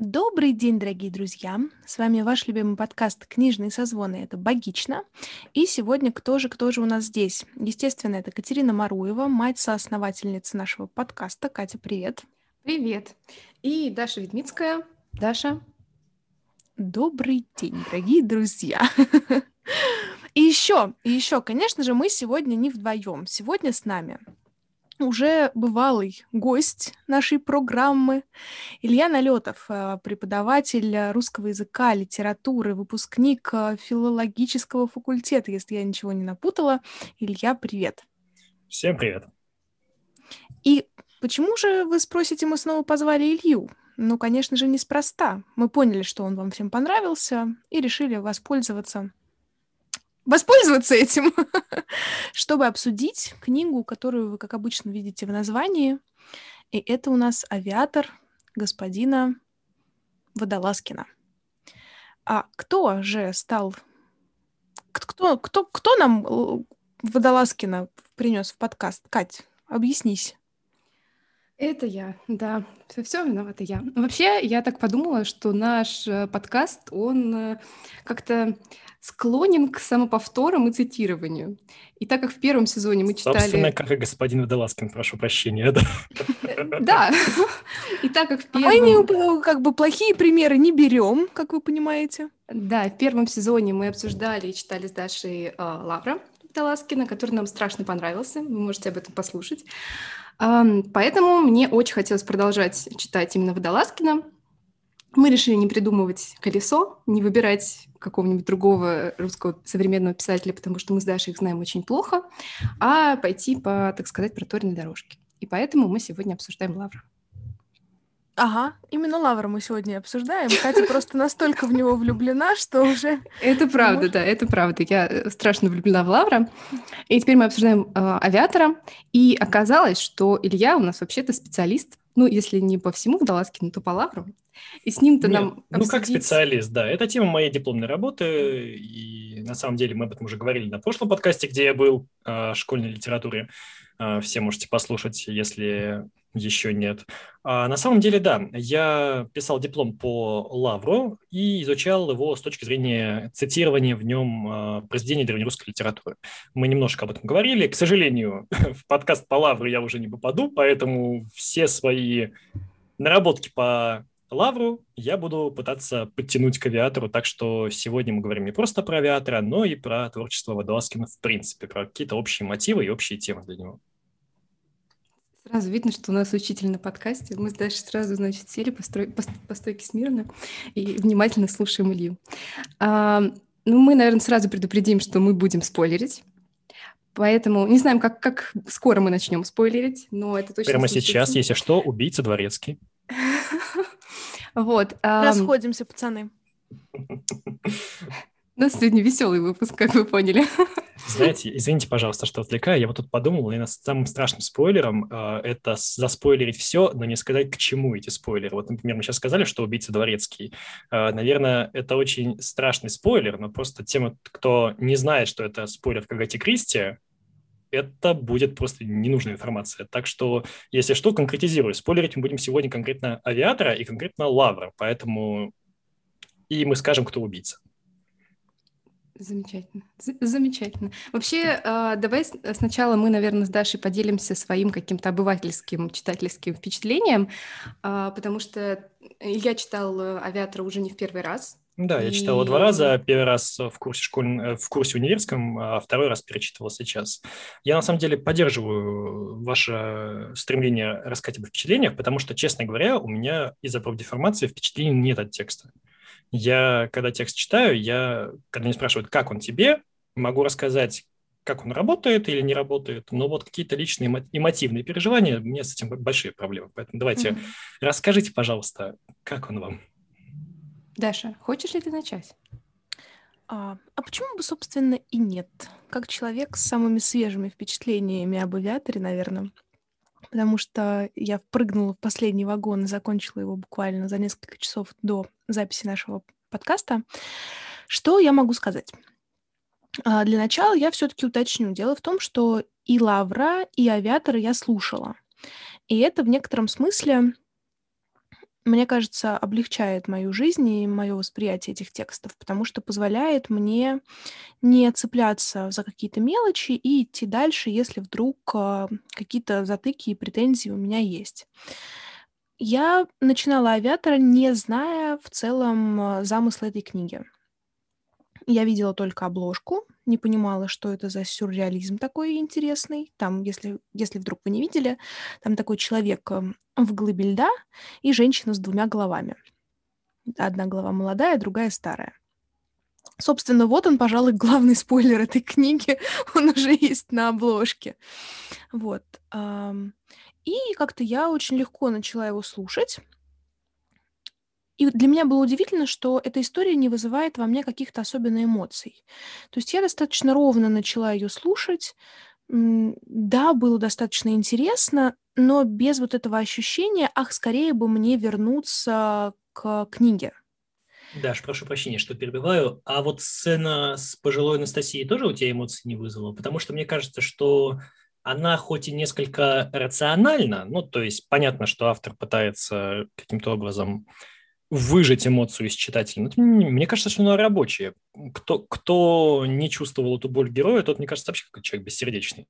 Добрый день, дорогие друзья! С вами ваш любимый подкаст «Книжные созвоны». Это «Богично». И сегодня кто же, кто же у нас здесь? Естественно, это Катерина Маруева, мать-соосновательница нашего подкаста. Катя, привет! Привет! И Даша Ведмицкая. Даша. Добрый день, дорогие друзья! И еще, и еще, конечно же, мы сегодня не вдвоем. Сегодня с нами уже бывалый гость нашей программы. Илья Налетов, э, преподаватель русского языка, литературы, выпускник э, филологического факультета, если я ничего не напутала. Илья, привет. Всем привет. И почему же, вы спросите, мы снова позвали Илью? Ну, конечно же, неспроста. Мы поняли, что он вам всем понравился, и решили воспользоваться воспользоваться этим, чтобы обсудить книгу, которую вы, как обычно, видите в названии. И это у нас «Авиатор» господина Водолазкина. А кто же стал... Кто, кто, кто нам э, Водолазкина принес в подкаст? Кать, объяснись. Это я, да. Все, все виновата я. Вообще, я так подумала, что наш э, подкаст, он э, как-то склонен к самоповторам и цитированию. И так как в первом сезоне мы читали... Собственно, как и господин Водолазкин, прошу прощения, да? Да. И так как в первом... Мы как бы плохие примеры не берем, как вы понимаете. Да, в первом сезоне мы обсуждали и читали с Дашей э, Лавра Водолазкина, который нам страшно понравился. Вы можете об этом послушать. Поэтому мне очень хотелось продолжать читать именно Водолазкина. Мы решили не придумывать колесо, не выбирать какого-нибудь другого русского современного писателя, потому что мы с Дашей их знаем очень плохо, а пойти по, так сказать, проторенной дорожке. И поэтому мы сегодня обсуждаем Лавра. Ага, именно Лавра мы сегодня обсуждаем. Катя просто настолько в него влюблена, что уже... Это правда, да, это правда. Я э, страшно влюблена в Лавра. И теперь мы обсуждаем э, авиатора. И оказалось, что Илья у нас вообще-то специалист, ну, если не по всему Водолазкину, то по Лавру. И с ним-то нам обсудить... Ну, как специалист, да. Это тема моей дипломной работы. И на самом деле мы об этом уже говорили на прошлом подкасте, где я был, о школьной литературе. Все можете послушать, если еще нет. А на самом деле, да, я писал диплом по Лавру и изучал его с точки зрения цитирования в нем а, произведений древнерусской литературы. Мы немножко об этом говорили. К сожалению, в подкаст по Лавру я уже не попаду, поэтому все свои наработки по Лавру я буду пытаться подтянуть к авиатору, так что сегодня мы говорим не просто про авиатора, но и про творчество Водолазкина в принципе, про какие-то общие мотивы и общие темы для него. Сразу видно, что у нас учитель на подкасте. Мы дальше сразу, значит, сели по, строй, по, стойке смирно и внимательно слушаем Илью. А, ну, мы, наверное, сразу предупредим, что мы будем спойлерить. Поэтому не знаем, как, как скоро мы начнем спойлерить, но это точно Прямо случится. сейчас, если что, убийца дворецкий. Вот. Расходимся, пацаны. У нас сегодня веселый выпуск, как вы поняли. Знаете, извините, пожалуйста, что отвлекаю. Я вот тут подумал, наверное, самым страшным спойлером э, это заспойлерить все, но не сказать, к чему эти спойлеры. Вот, например, мы сейчас сказали, что убийца дворецкий. Э, наверное, это очень страшный спойлер, но просто тем, кто не знает, что это спойлер в Агате Кристи, это будет просто ненужная информация. Так что, если что, конкретизирую. Спойлерить мы будем сегодня конкретно авиатора и конкретно лавра, поэтому и мы скажем, кто убийца. Замечательно. Замечательно. Вообще, а, давай сначала мы, наверное, с Дашей поделимся своим каким-то обывательским читательским впечатлением, а, потому что я читал «Авиатора» уже не в первый раз. Да, и... я читал его два раза. Первый раз в курсе, школь... В курсе универском, а второй раз перечитывал сейчас. Я, на самом деле, поддерживаю ваше стремление рассказать об впечатлениях, потому что, честно говоря, у меня из-за профдеформации впечатлений нет от текста. Я, когда текст читаю, я, когда меня спрашивают, как он тебе, могу рассказать, как он работает или не работает, но вот какие-то личные эмотивные переживания, у меня с этим большие проблемы. Поэтому давайте mm-hmm. расскажите, пожалуйста, как он вам? Даша, хочешь ли ты начать? А, а почему бы, собственно, и нет? Как человек с самыми свежими впечатлениями об авиаторе, наверное, потому что я впрыгнула в последний вагон и закончила его буквально за несколько часов до записи нашего подкаста. Что я могу сказать? А, для начала я все-таки уточню. Дело в том, что и Лавра, и Авиатора я слушала. И это в некотором смысле мне кажется, облегчает мою жизнь и мое восприятие этих текстов, потому что позволяет мне не цепляться за какие-то мелочи и идти дальше, если вдруг а, какие-то затыки и претензии у меня есть. Я начинала «Авиатора», не зная в целом а, замысла этой книги. Я видела только обложку, не понимала, что это за сюрреализм такой интересный. Там, если, если вдруг вы не видели, там такой человек эм, в глыбе льда и женщина с двумя головами. Одна голова молодая, другая старая. Собственно, вот он, пожалуй, главный спойлер этой книги. он уже есть на обложке. Вот. И как-то я очень легко начала его слушать. И для меня было удивительно, что эта история не вызывает во мне каких-то особенных эмоций. То есть я достаточно ровно начала ее слушать. Да, было достаточно интересно, но без вот этого ощущения, ах, скорее бы мне вернуться к книге. Даш, прошу прощения, что перебиваю. А вот сцена с пожилой Анастасией тоже у тебя эмоций не вызвала? Потому что мне кажется, что она хоть и несколько рациональна, ну, то есть понятно, что автор пытается каким-то образом выжать эмоцию из читателя. Но, мне кажется, что она рабочая. Кто, кто не чувствовал эту боль героя, тот, мне кажется, вообще какой-то человек бессердечный.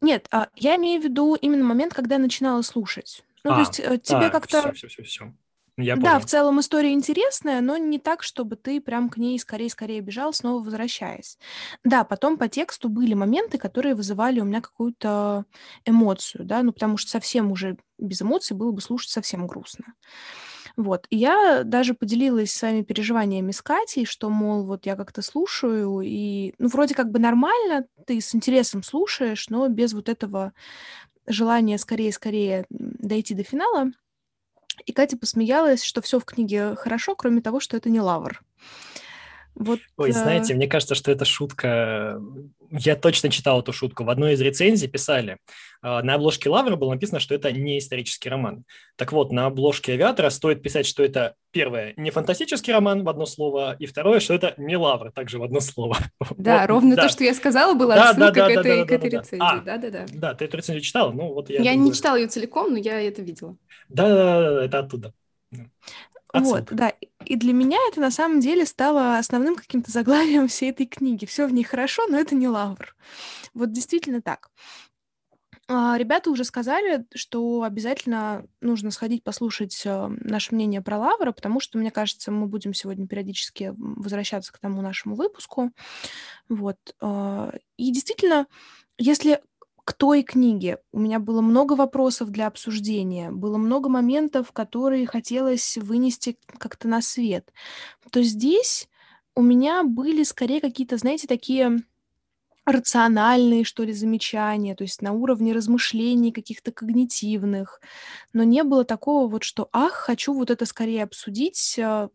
Нет, а, я имею в виду именно момент, когда я начинала слушать. Ну, а, то есть э, тебе а, как-то... Все, все, все, все. Я да, в целом история интересная, но не так, чтобы ты прям к ней скорее-скорее бежал, снова возвращаясь. Да, потом по тексту были моменты, которые вызывали у меня какую-то эмоцию, да, ну потому что совсем уже без эмоций было бы слушать совсем грустно. Вот. И я даже поделилась своими переживаниями с Катей, что, мол, вот я как-то слушаю, и, ну, вроде как бы нормально, ты с интересом слушаешь, но без вот этого желания скорее-скорее дойти до финала. И Катя посмеялась, что все в книге хорошо, кроме того, что это не лавр. Вот, Ой, знаете, э... мне кажется, что эта шутка я точно читал эту шутку. В одной из рецензий писали, а, на обложке Лавра было написано, что это не исторический роман. Так вот, на обложке Авиатора стоит писать, что это, первое, не фантастический роман в одно слово, и второе, что это не Лавр, также в одно слово. Да, вот, ровно да. то, что я сказала, была да, отсылка да, да, к, этой, да, да, к этой да, рецензии. А, Да-да-да. Да, ты эту рецензию читала? Ну, вот я... Я думаю... не читала ее целиком, но я это видела. Да-да-да, это оттуда. Отсылка. Вот, да. И для меня это на самом деле стало основным каким-то заглавием всей этой книги. Все в ней хорошо, но это не лавр. Вот действительно так. А, ребята уже сказали, что обязательно нужно сходить послушать э, наше мнение про Лавра, потому что, мне кажется, мы будем сегодня периодически возвращаться к тому нашему выпуску. Вот. А, и действительно, если к той книге. У меня было много вопросов для обсуждения, было много моментов, которые хотелось вынести как-то на свет, то здесь у меня были скорее какие-то, знаете, такие рациональные, что ли, замечания, то есть на уровне размышлений каких-то когнитивных, но не было такого вот, что, ах, хочу вот это скорее обсудить э,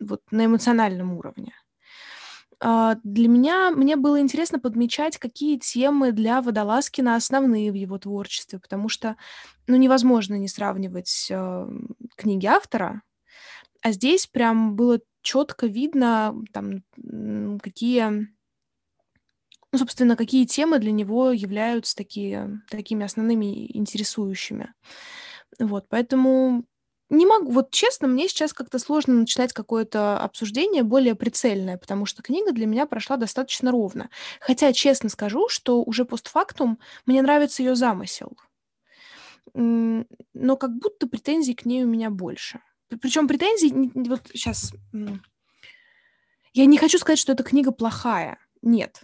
вот на эмоциональном уровне. А, для меня мне было интересно подмечать, какие темы для Водолазкина основные в его творчестве, потому что, ну, невозможно не сравнивать, а, книги автора. А здесь прям было четко видно, там, какие ну, собственно, какие темы для него являются такие такими основными интересующими. Вот, поэтому не могу, вот честно, мне сейчас как-то сложно начинать какое-то обсуждение более прицельное, потому что книга для меня прошла достаточно ровно. Хотя, честно скажу, что уже постфактум мне нравится ее замысел. Но как будто претензий к ней у меня больше. Причем претензий, вот сейчас... Я не хочу сказать, что эта книга плохая. Нет.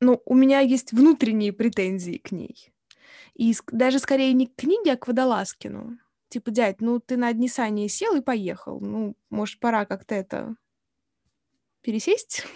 Но у меня есть внутренние претензии к ней. И даже скорее не к книге, а к Водолазкину. Типа, дядь, ну ты на одни сани сел и поехал. Ну, может, пора как-то это пересесть?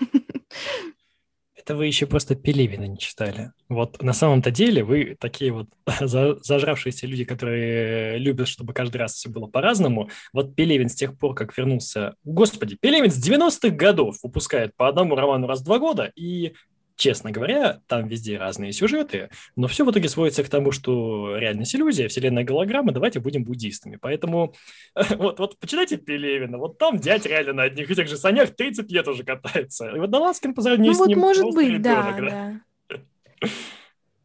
Это вы еще просто Пелевина не читали. Вот на самом-то деле вы такие вот зажравшиеся люди, которые любят, чтобы каждый раз все было по-разному. Вот Пелевин с тех пор, как вернулся... Господи, Пелевин с 90-х годов выпускает по одному роману раз в два года, и честно говоря, там везде разные сюжеты, но все в итоге сводится к тому, что реальность иллюзия, вселенная голограмма, давайте будем буддистами. Поэтому вот, вот почитайте Пелевина, вот там дядь реально на одних и тех же санях 30 лет уже катается. И вот Даласкин по сравнению ну, с вот ним может быть, ребенок, да, да.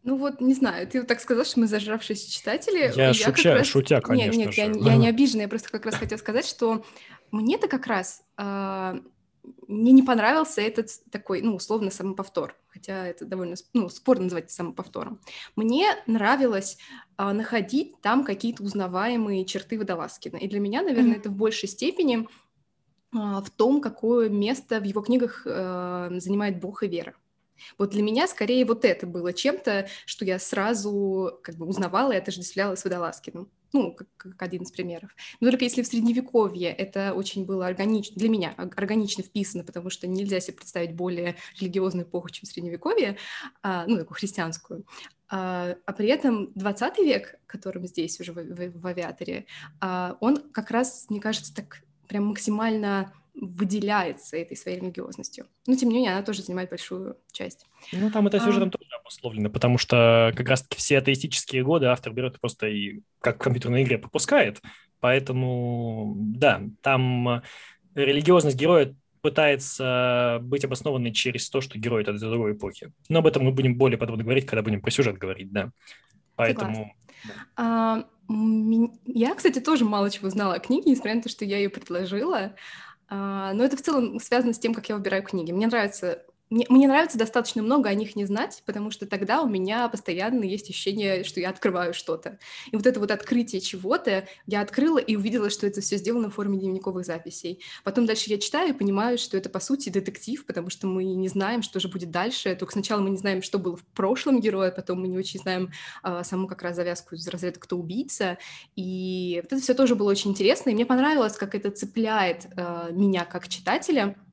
Ну вот, не знаю, ты вот так сказал, что мы зажравшиеся читатели. Я, я шуча, раз... шутя, конечно Нет, нет, же. Я, я не обижена, я просто как раз хотела сказать, что мне-то как раз э, мне не понравился этот такой, ну, условно, самоповтор, хотя это довольно, ну, спорно называть самоповтором. Мне нравилось э, находить там какие-то узнаваемые черты Водолазкина, и для меня, наверное, mm-hmm. это в большей степени э, в том, какое место в его книгах э, занимает Бог и вера. Вот для меня скорее вот это было чем-то, что я сразу как бы узнавала и отождествляла с Водолазкиным. Ну, как, как один из примеров. Но только если в Средневековье это очень было органично, для меня органично вписано, потому что нельзя себе представить более религиозную эпоху, чем Средневековье, а, ну, такую христианскую. А, а при этом 20 век, которым здесь уже в, в, в авиаторе, а, он как раз, мне кажется, так прям максимально выделяется этой своей религиозностью. Но, тем не менее, она тоже занимает большую часть. Ну, там это сюжетом а... тоже обусловлено, потому что как раз-таки все атеистические годы автор берет просто и как в компьютерной игре пропускает. Поэтому, да, там религиозность героя пытается быть обоснованной через то, что герой это другой эпохи. Но об этом мы будем более подробно говорить, когда будем про сюжет говорить, да. Поэтому... Да. А, я, кстати, тоже мало чего знала о книге, несмотря на то, что я ее предложила. А, но это в целом связано с тем, как я выбираю книги. Мне нравится мне, мне нравится достаточно много о них не знать, потому что тогда у меня постоянно есть ощущение, что я открываю что-то. И вот это вот открытие чего-то я открыла и увидела, что это все сделано в форме дневниковых записей. Потом дальше я читаю и понимаю, что это, по сути, детектив, потому что мы не знаем, что же будет дальше. Только сначала мы не знаем, что было в прошлом герое, потом мы не очень знаем а, саму как раз завязку из разряда «Кто убийца?». И вот это все тоже было очень интересно, и мне понравилось, как это цепляет а, меня как читателя —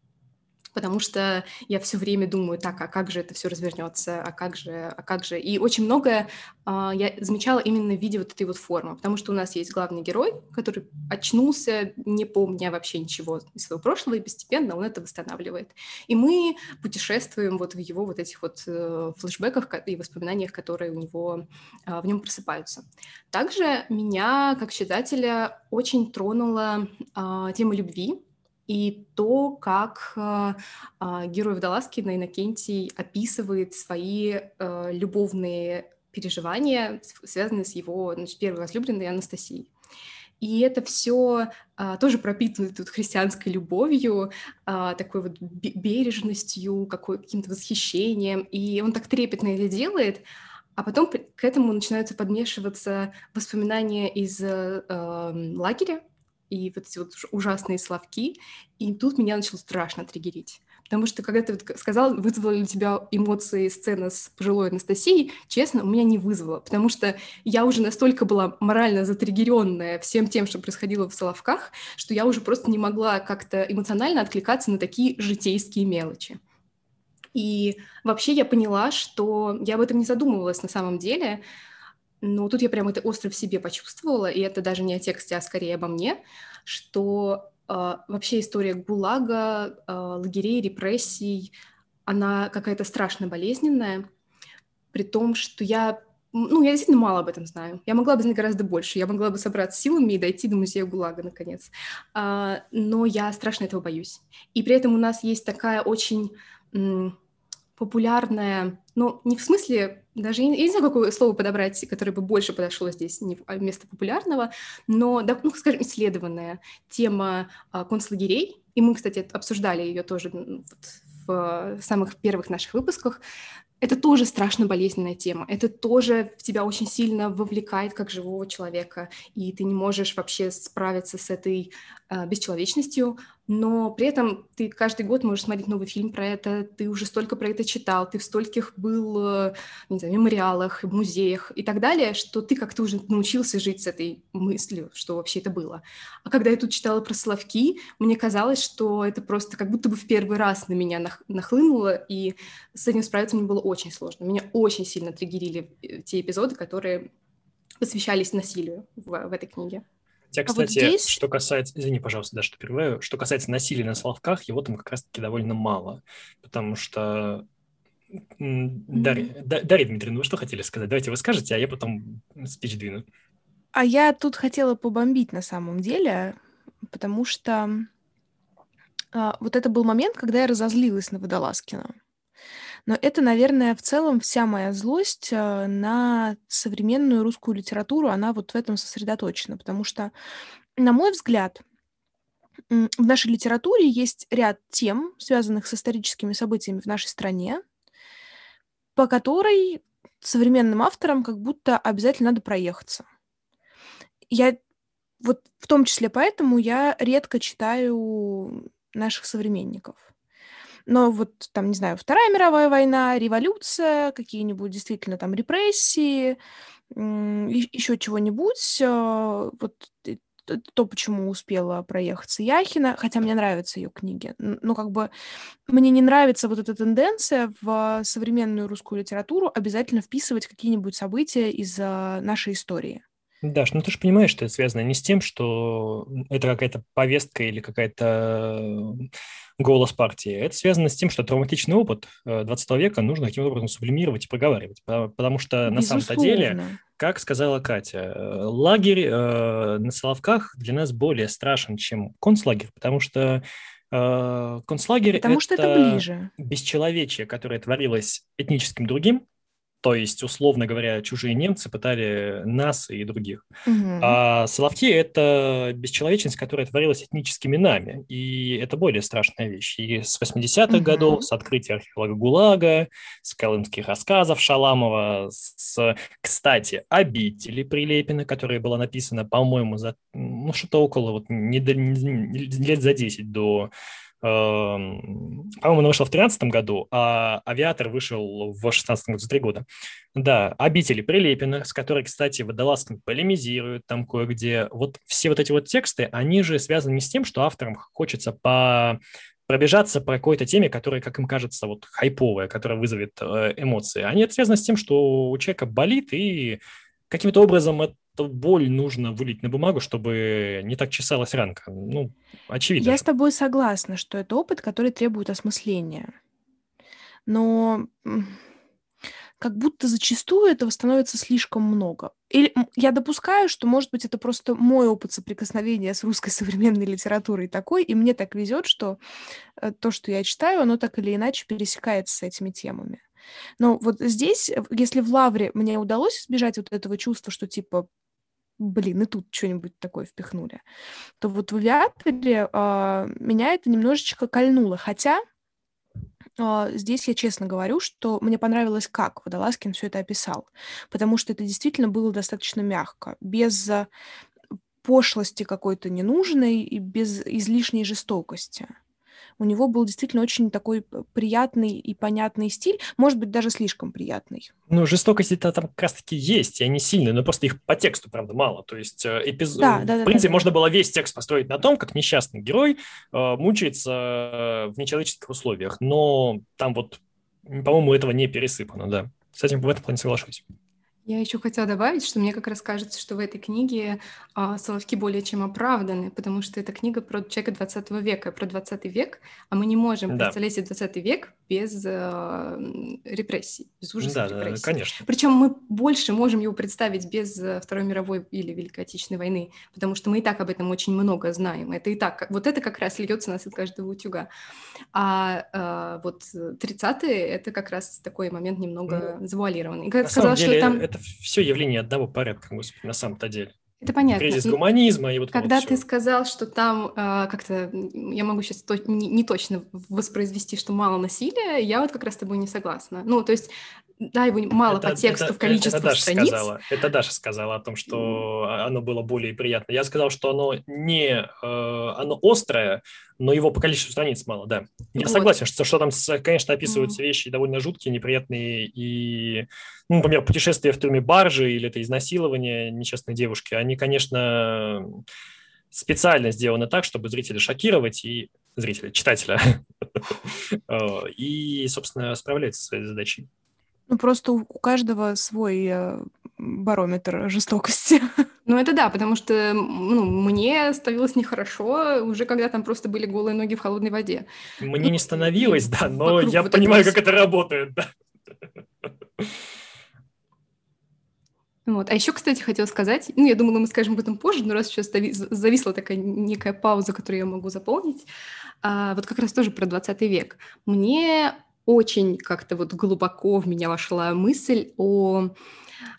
потому что я все время думаю, так, а как же это все развернется, а как же, а как же. И очень многое э, я замечала именно в виде вот этой вот формы, потому что у нас есть главный герой, который очнулся, не помня вообще ничего из своего прошлого, и постепенно он это восстанавливает. И мы путешествуем вот в его вот этих вот э, флешбеках и воспоминаниях, которые у него э, в нем просыпаются. Также меня, как читателя, очень тронула э, тема любви, и то, как э, э, герой Водолазкина Иннокентий описывает свои э, любовные переживания, связанные с его значит, первой возлюбленной Анастасией. И это все а, тоже пропитано тут христианской любовью, а, такой вот бережностью, какой, каким-то восхищением. И он так трепетно это делает, а потом к этому начинаются подмешиваться воспоминания из э, лагеря, и вот эти вот ужасные словки, и тут меня начало страшно триггерить. Потому что, когда ты вот сказал, вызвала ли у тебя эмоции сцена с пожилой Анастасией, честно, у меня не вызвало. Потому что я уже настолько была морально затриггеренная всем тем, что происходило в Соловках, что я уже просто не могла как-то эмоционально откликаться на такие житейские мелочи. И вообще я поняла, что я об этом не задумывалась на самом деле, но тут я прям это остро в себе почувствовала, и это даже не о тексте, а скорее обо мне, что э, вообще история ГУЛАГа, э, лагерей, репрессий, она какая-то страшно болезненная, при том, что я ну, я действительно мало об этом знаю. Я могла бы знать гораздо больше. Я могла бы собраться силами и дойти до музея ГУЛАГа, наконец. А, но я страшно этого боюсь. И при этом у нас есть такая очень популярная, ну, не в смысле, даже я не знаю, какое слово подобрать, которое бы больше подошло здесь не вместо популярного, но, ну, скажем, исследованная тема а, концлагерей, и мы, кстати, обсуждали ее тоже вот в самых первых наших выпусках, это тоже страшно болезненная тема. Это тоже тебя очень сильно вовлекает как живого человека, и ты не можешь вообще справиться с этой э, бесчеловечностью, но при этом ты каждый год можешь смотреть новый фильм про это, ты уже столько про это читал, ты в стольких был, э, не знаю, мемориалах, музеях и так далее, что ты как-то уже научился жить с этой мыслью, что вообще это было. А когда я тут читала про Соловки, мне казалось, что это просто как будто бы в первый раз на меня нах- нахлынуло, и с этим справиться мне было очень сложно. Меня очень сильно триггерили э, те эпизоды, которые посвящались насилию в, в этой книге. Хотя, кстати, а вот здесь... что касается... Извини, пожалуйста, да, что перебиваю. Что касается насилия на словках, его там как раз-таки довольно мало. Потому что... Дарья, mm-hmm. Дарья Дмитриевна, вы что хотели сказать? Давайте вы скажете, а я потом спич двину. А я тут хотела побомбить на самом деле, потому что а, вот это был момент, когда я разозлилась на Водолазкина. Но это, наверное, в целом вся моя злость э, на современную русскую литературу, она вот в этом сосредоточена, потому что, на мой взгляд, в нашей литературе есть ряд тем, связанных с историческими событиями в нашей стране, по которой современным авторам как будто обязательно надо проехаться. Я вот в том числе поэтому я редко читаю наших современников. Но вот там, не знаю, Вторая мировая война, революция, какие-нибудь действительно там репрессии, еще чего-нибудь, э, вот то, почему успела проехаться Яхина, хотя мне нравятся ее книги. Но как бы мне не нравится вот эта тенденция в современную русскую литературу обязательно вписывать какие-нибудь события из нашей истории. Даш, ну ты же понимаешь, что это связано не с тем, что это какая-то повестка или какая-то голос партии. Это связано с тем, что травматичный опыт 20 э, века нужно каким-то образом сублимировать и проговаривать. Потому что на самом-то деле, как сказала Катя, э, лагерь э, на Соловках для нас более страшен, чем концлагерь, потому что концлагерь потому это, что это ближе. бесчеловечие, которое творилось этническим другим, то есть, условно говоря, чужие немцы пытали нас и других. Угу. А Соловки – это бесчеловечность, которая творилась этническими нами. И это более страшная вещь. И с 80-х угу. годов, с открытия архипелага ГУЛАГа, с колымских рассказов Шаламова, с, кстати, «Обители» Прилепина, которая была написана, по-моему, за ну, что-то около вот, не, не, лет за 10 до по-моему, она вышла в 2013 году, а «Авиатор» вышел в 2016 году, за три года. Да, «Обители» Прилепина, с которой, кстати, Водолазкин полемизирует там кое-где. Вот все вот эти вот тексты, они же связаны не с тем, что авторам хочется по пробежаться по какой-то теме, которая, как им кажется, вот хайповая, которая вызовет э, эмоции. Они это связано с тем, что у человека болит, и каким-то образом эту боль нужно вылить на бумагу, чтобы не так чесалась ранка. Ну, очевидно. Я же. с тобой согласна, что это опыт, который требует осмысления. Но как будто зачастую этого становится слишком много. Или я допускаю, что, может быть, это просто мой опыт соприкосновения с русской современной литературой такой, и мне так везет, что э, то, что я читаю, оно так или иначе пересекается с этими темами. Но вот здесь, если в Лавре мне удалось избежать вот этого чувства, что типа блин, и тут что-нибудь такое впихнули, то вот в авиаторе э, меня это немножечко кольнуло. Хотя э, здесь я честно говорю, что мне понравилось, как Водолазкин все это описал, потому что это действительно было достаточно мягко, без пошлости какой-то ненужной и без излишней жестокости у него был действительно очень такой приятный и понятный стиль, может быть, даже слишком приятный. Ну, жестокости-то там как раз-таки есть, и они сильные, но просто их по тексту, правда, мало. То есть э, эпизод... Да, да, в принципе, да, да, можно было весь текст построить на том, как несчастный герой э, мучается э, в нечеловеческих условиях, но там вот, по-моему, этого не пересыпано, да. С этим в этом плане соглашусь. Я еще хотела добавить, что мне как раз кажется, что в этой книге а, Соловки более чем оправданы, потому что это книга про человека 20 века, про 20 век, а мы не можем да. представлять себе 20 век без а, репрессий, без ужасов да, репрессий. Да, конечно. Причем мы больше можем его представить без э, Второй мировой или Великой Отечественной войны, потому что мы и так об этом очень много знаем. Это и так, вот это как раз льется нас из каждого утюга. А, а вот 30-е — это как раз такой момент немного ну, завуалированный. И как сказала, деле, что там... это все явление одного порядка, господи, на самом-то деле. Это понятно. Кризис гуманизма и вот Когда вот ты все. сказал, что там э, как-то, я могу сейчас то, не, не точно воспроизвести, что мало насилия, я вот как раз с тобой не согласна. Ну, то есть да, его мало это, по тексту это, в количестве это Даша страниц. Сказала, это Даша сказала о том, что оно было более приятно. Я сказал, что оно не, э, оно острое, но его по количеству страниц мало, да. Я вот. согласен, что, что там, конечно, описываются mm. вещи довольно жуткие, неприятные, и, ну, например, путешествие в трюме баржи или это изнасилование несчастной девушки, они, конечно, специально сделаны так, чтобы зрителя шокировать и зрителя, читателя, э, и, собственно, справляются со своей задачей. Ну, просто у каждого свой э, барометр жестокости. Ну, это да, потому что ну, мне становилось нехорошо уже, когда там просто были голые ноги в холодной воде. Мне ну, не становилось, да, но я вот понимаю, как это работает, да. Вот. А еще, кстати, хотела сказать, ну, я думала, мы скажем об этом позже, но раз сейчас зависла такая некая пауза, которую я могу заполнить, а, вот как раз тоже про 20 век. Мне очень как-то вот глубоко в меня вошла мысль о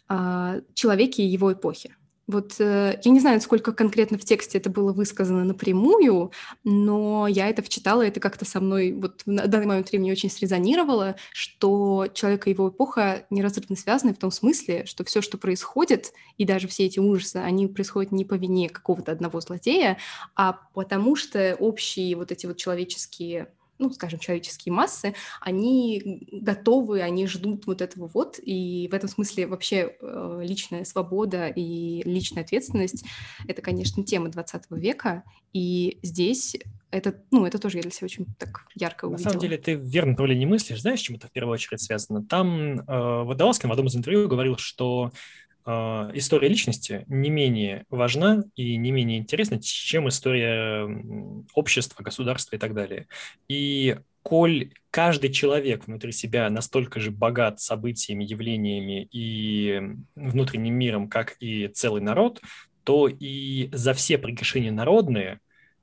а, человеке и его эпохе. Вот э, я не знаю, сколько конкретно в тексте это было высказано напрямую, но я это вчитала, это как-то со мной вот на данный момент времени очень срезонировало, что человек и его эпоха неразрывно связаны в том смысле, что все, что происходит, и даже все эти ужасы, они происходят не по вине какого-то одного злодея, а потому что общие вот эти вот человеческие ну, скажем, человеческие массы, они готовы, они ждут вот этого вот, и в этом смысле вообще э, личная свобода и личная ответственность — это, конечно, тема 20 века, и здесь это, ну, это тоже я для себя очень так ярко увидела. На самом деле ты в верном направлении мыслишь, знаешь, чем это в первую очередь связано? Там э, Водолазкин в одном из интервью говорил, что история личности не менее важна и не менее интересна, чем история общества, государства и так далее. И коль каждый человек внутри себя настолько же богат событиями, явлениями и внутренним миром, как и целый народ, то и за все прегрешения народные а,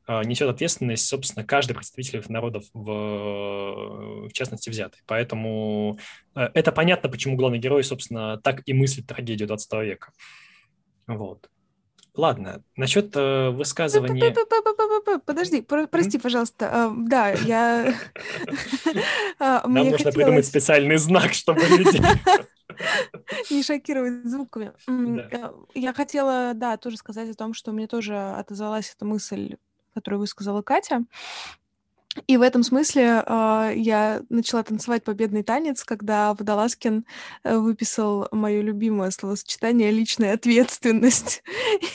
несет ответственность, собственно, каждый представитель народов, в, в частности, взятый. Поэтому э, это понятно, почему главный герой, собственно, так и мыслит трагедию 20 века. Вот. Ладно, насчет э, высказывания... Подожди, прости, пожалуйста. А, да, я... А, Нам нужно придумать специальный знак, чтобы люди... Не шокировать звуками. Э, я хотела, да, тоже сказать о том, что мне тоже отозвалась эта мысль которую высказала Катя. И в этом смысле э, я начала танцевать победный танец, когда Водолазкин э, выписал мое любимое словосочетание «личная ответственность».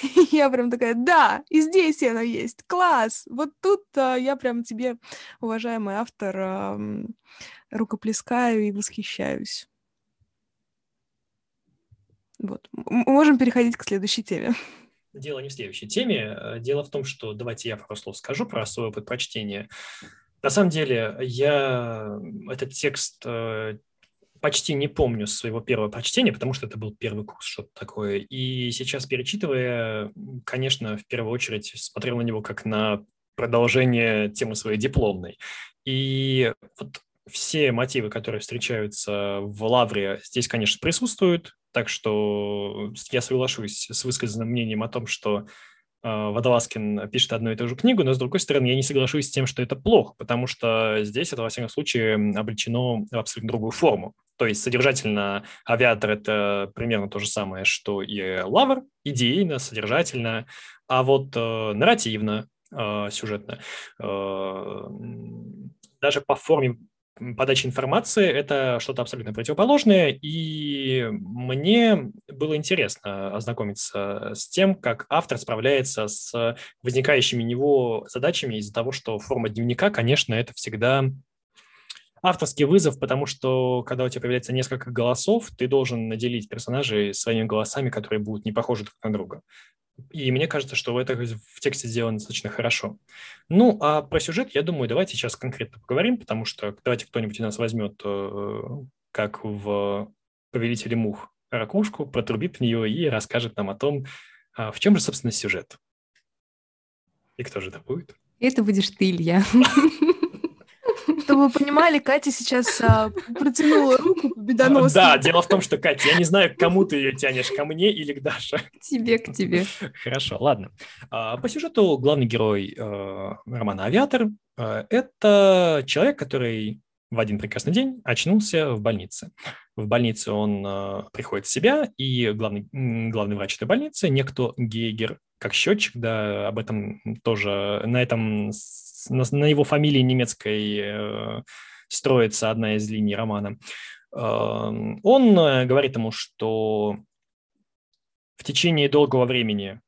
И я прям такая, да, и здесь она есть, класс! Вот тут э, я прям тебе, уважаемый автор, э, рукоплескаю и восхищаюсь. Вот. М- можем переходить к следующей теме. Дело не в следующей теме. Э, дело в том, что давайте я пару слов скажу про свой опыт прочтения. На самом деле, я этот текст э, почти не помню своего первого прочтения, потому что это был первый курс, что-то такое. И сейчас, перечитывая, конечно, в первую очередь смотрел на него как на продолжение темы своей дипломной. И вот все мотивы, которые встречаются в Лавре, здесь, конечно, присутствуют. Так что я соглашусь с высказанным мнением о том, что э, Водолазкин пишет одну и ту же книгу, но, с другой стороны, я не соглашусь с тем, что это плохо, потому что здесь это, во всяком случае, обречено в абсолютно другую форму. То есть содержательно авиатор – это примерно то же самое, что и лавр, идейно, содержательно, а вот э, нарративно, э, сюжетно, э, даже по форме подачи информации – это что-то абсолютно противоположное, и мне было интересно ознакомиться с тем, как автор справляется с возникающими у него задачами из-за того, что форма дневника, конечно, это всегда авторский вызов, потому что когда у тебя появляется несколько голосов, ты должен наделить персонажей своими голосами, которые будут не похожи друг на друга. И мне кажется, что это в тексте сделано достаточно хорошо. Ну, а про сюжет, я думаю, давайте сейчас конкретно поговорим, потому что давайте кто-нибудь у нас возьмет, э, как в «Повелителе мух», ракушку, протрубит в нее и расскажет нам о том, а, в чем же, собственно, сюжет. И кто же это будет? Это будешь ты, Илья. Чтобы вы понимали, Катя сейчас а, протянула руку победоносно. Да, дело в том, что, Катя, я не знаю, к кому ты ее тянешь, ко мне или к Даше. К тебе, к тебе. Хорошо, ладно. А, по сюжету главный герой э, романа «Авиатор» это человек, который в один прекрасный день очнулся в больнице. В больнице он э, приходит в себя, и главный, главный врач этой больницы, некто Гейгер, как счетчик, да, об этом тоже, на этом на, на его фамилии немецкой э, строится одна из линий романа. Э, он говорит ему, что в течение долгого времени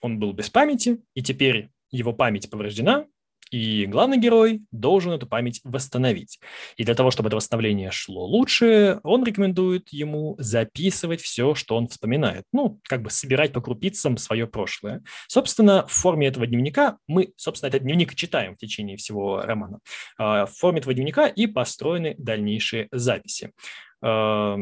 он был без памяти, и теперь его память повреждена, и главный герой должен эту память восстановить. И для того, чтобы это восстановление шло лучше, он рекомендует ему записывать все, что он вспоминает. Ну, как бы собирать по крупицам свое прошлое. Собственно, в форме этого дневника мы, собственно, этот дневник читаем в течение всего романа. А, в форме этого дневника и построены дальнейшие записи. А,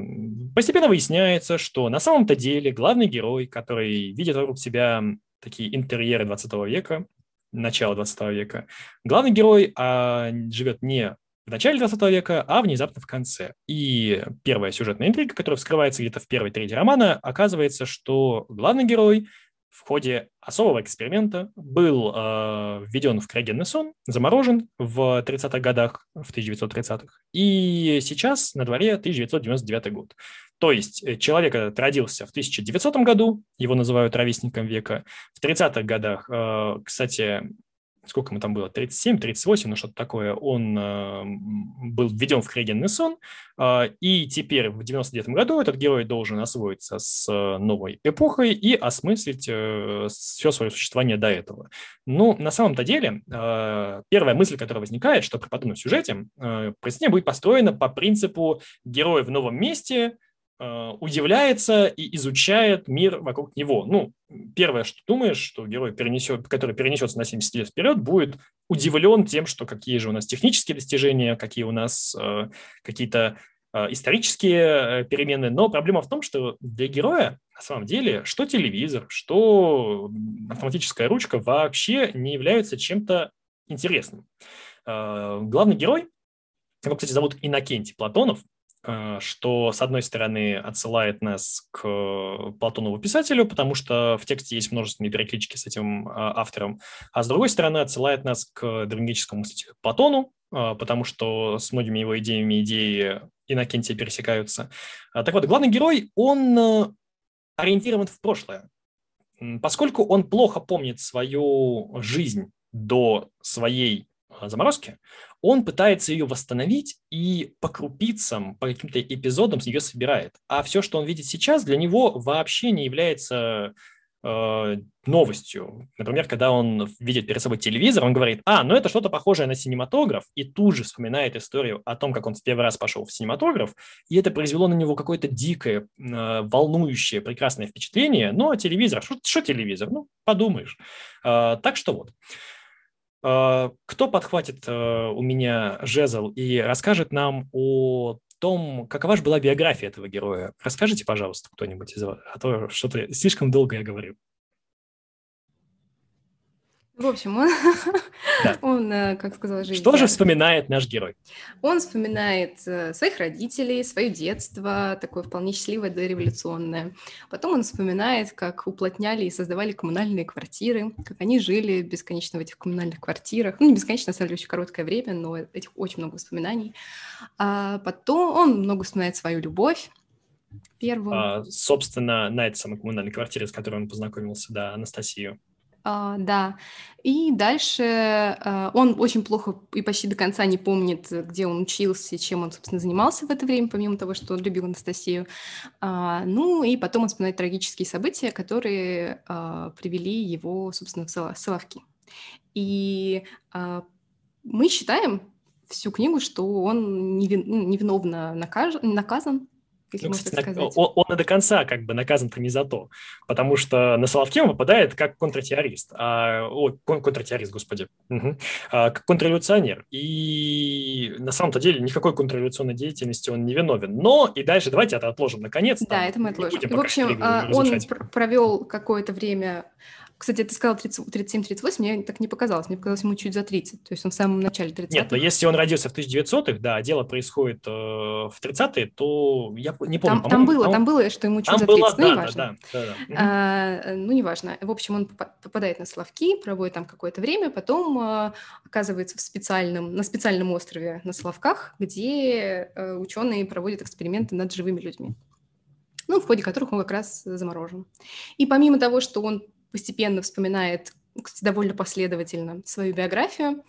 постепенно выясняется, что на самом-то деле главный герой, который видит вокруг себя такие интерьеры 20 века, начала 20 века. Главный герой а, живет не в начале 20 века, а внезапно в конце. И первая сюжетная интрига, которая вскрывается где-то в первой трети романа, оказывается, что главный герой в ходе особого эксперимента был э, введен в криогенный сон, заморожен в 30-х годах, в 1930-х, и сейчас на дворе 1999 год. То есть э, человек этот родился в 1900 году, его называют ровесником века. В 30-х годах, э, кстати, сколько ему там было, 37, 38, ну что-то такое, он э, был введен в криогенный сон, э, и теперь в 99 году этот герой должен освоиться с э, новой эпохой и осмыслить э, все свое существование до этого. Ну, на самом-то деле, э, первая мысль, которая возникает, что при подобном сюжете э, произведение будет построено по принципу героя в новом месте, удивляется и изучает мир вокруг него. Ну, первое, что думаешь, что герой, перенесет, который перенесется на 70 лет вперед, будет удивлен тем, что какие же у нас технические достижения, какие у нас э, какие-то э, исторические э, перемены. Но проблема в том, что для героя на самом деле что телевизор, что автоматическая ручка вообще не являются чем-то интересным. Э, главный герой, его, кстати, зовут Иннокентий Платонов, Э, что, с одной стороны, отсылает нас к Платонову писателю, потому что в тексте есть множественные переклички с этим э, автором, а с другой стороны, отсылает нас к драматическому мыслителю Платону, э, потому что с многими его идеями идеи Иннокентия пересекаются. Так вот, главный герой, он ориентирован в прошлое. Поскольку он плохо помнит свою жизнь до своей заморозки, он пытается ее восстановить и по крупицам, по каким-то эпизодам ее собирает. А все, что он видит сейчас, для него вообще не является э, новостью. Например, когда он видит перед собой телевизор, он говорит, а, ну это что-то похожее на синематограф, и тут же вспоминает историю о том, как он в первый раз пошел в синематограф, и это произвело на него какое-то дикое, э, волнующее, прекрасное впечатление. Ну, а телевизор, что телевизор? Ну, подумаешь. Э, так что вот. Э, кто подхватит э, у меня жезл и расскажет нам о том, какова же была биография этого героя? Расскажите, пожалуйста, кто-нибудь из вас, а то что-то слишком долго я говорю. В общем, он, да. он э, как сказала жизнь. Что же вспоминает наш герой? Он вспоминает э, своих родителей, свое детство, такое вполне счастливое, дореволюционное. Потом он вспоминает, как уплотняли и создавали коммунальные квартиры, как они жили бесконечно в этих коммунальных квартирах. Ну, не бесконечно, на самом деле, очень короткое время, но этих очень много воспоминаний. А потом он много вспоминает свою любовь, первую. А, собственно, на этой самой коммунальной квартире, с которой он познакомился, да, Анастасию. А, да. И дальше а, он очень плохо и почти до конца не помнит, где он учился, чем он, собственно, занимался в это время, помимо того, что он любил Анастасию. А, ну и потом он вспоминает трагические события, которые а, привели его, собственно, в Соловки. И мы считаем всю книгу, что он ну, невиновно накаж, наказан ну, кстати, он, он и до конца как бы наказан-то не за то, потому что на Соловке он попадает как контртеррорист, а, о, контртеррорист, господи, угу, а, как контрреволюционер. И на самом-то деле никакой контрреволюционной деятельности он не виновен. Но и дальше давайте это отложим наконец. Да, это мы отложим. В общем, а, он провел какое-то время кстати, ты сказал 37-38, мне так не показалось. Мне показалось ему чуть за 30. То есть он в самом начале 30 Нет, но если он родился в 1900-х, да, дело происходит э, в 30-е, то я не помню. Там, там было, там было, что ему чуть за 30. Было, ну, да, неважно. Да, да, да. А, ну, неважно. В общем, он попадает на Соловки, проводит там какое-то время, потом а, оказывается в специальном, на специальном острове на Соловках, где а, ученые проводят эксперименты над живыми людьми ну, в ходе которых он как раз заморожен. И помимо того, что он постепенно вспоминает, кстати, довольно последовательно свою биографию,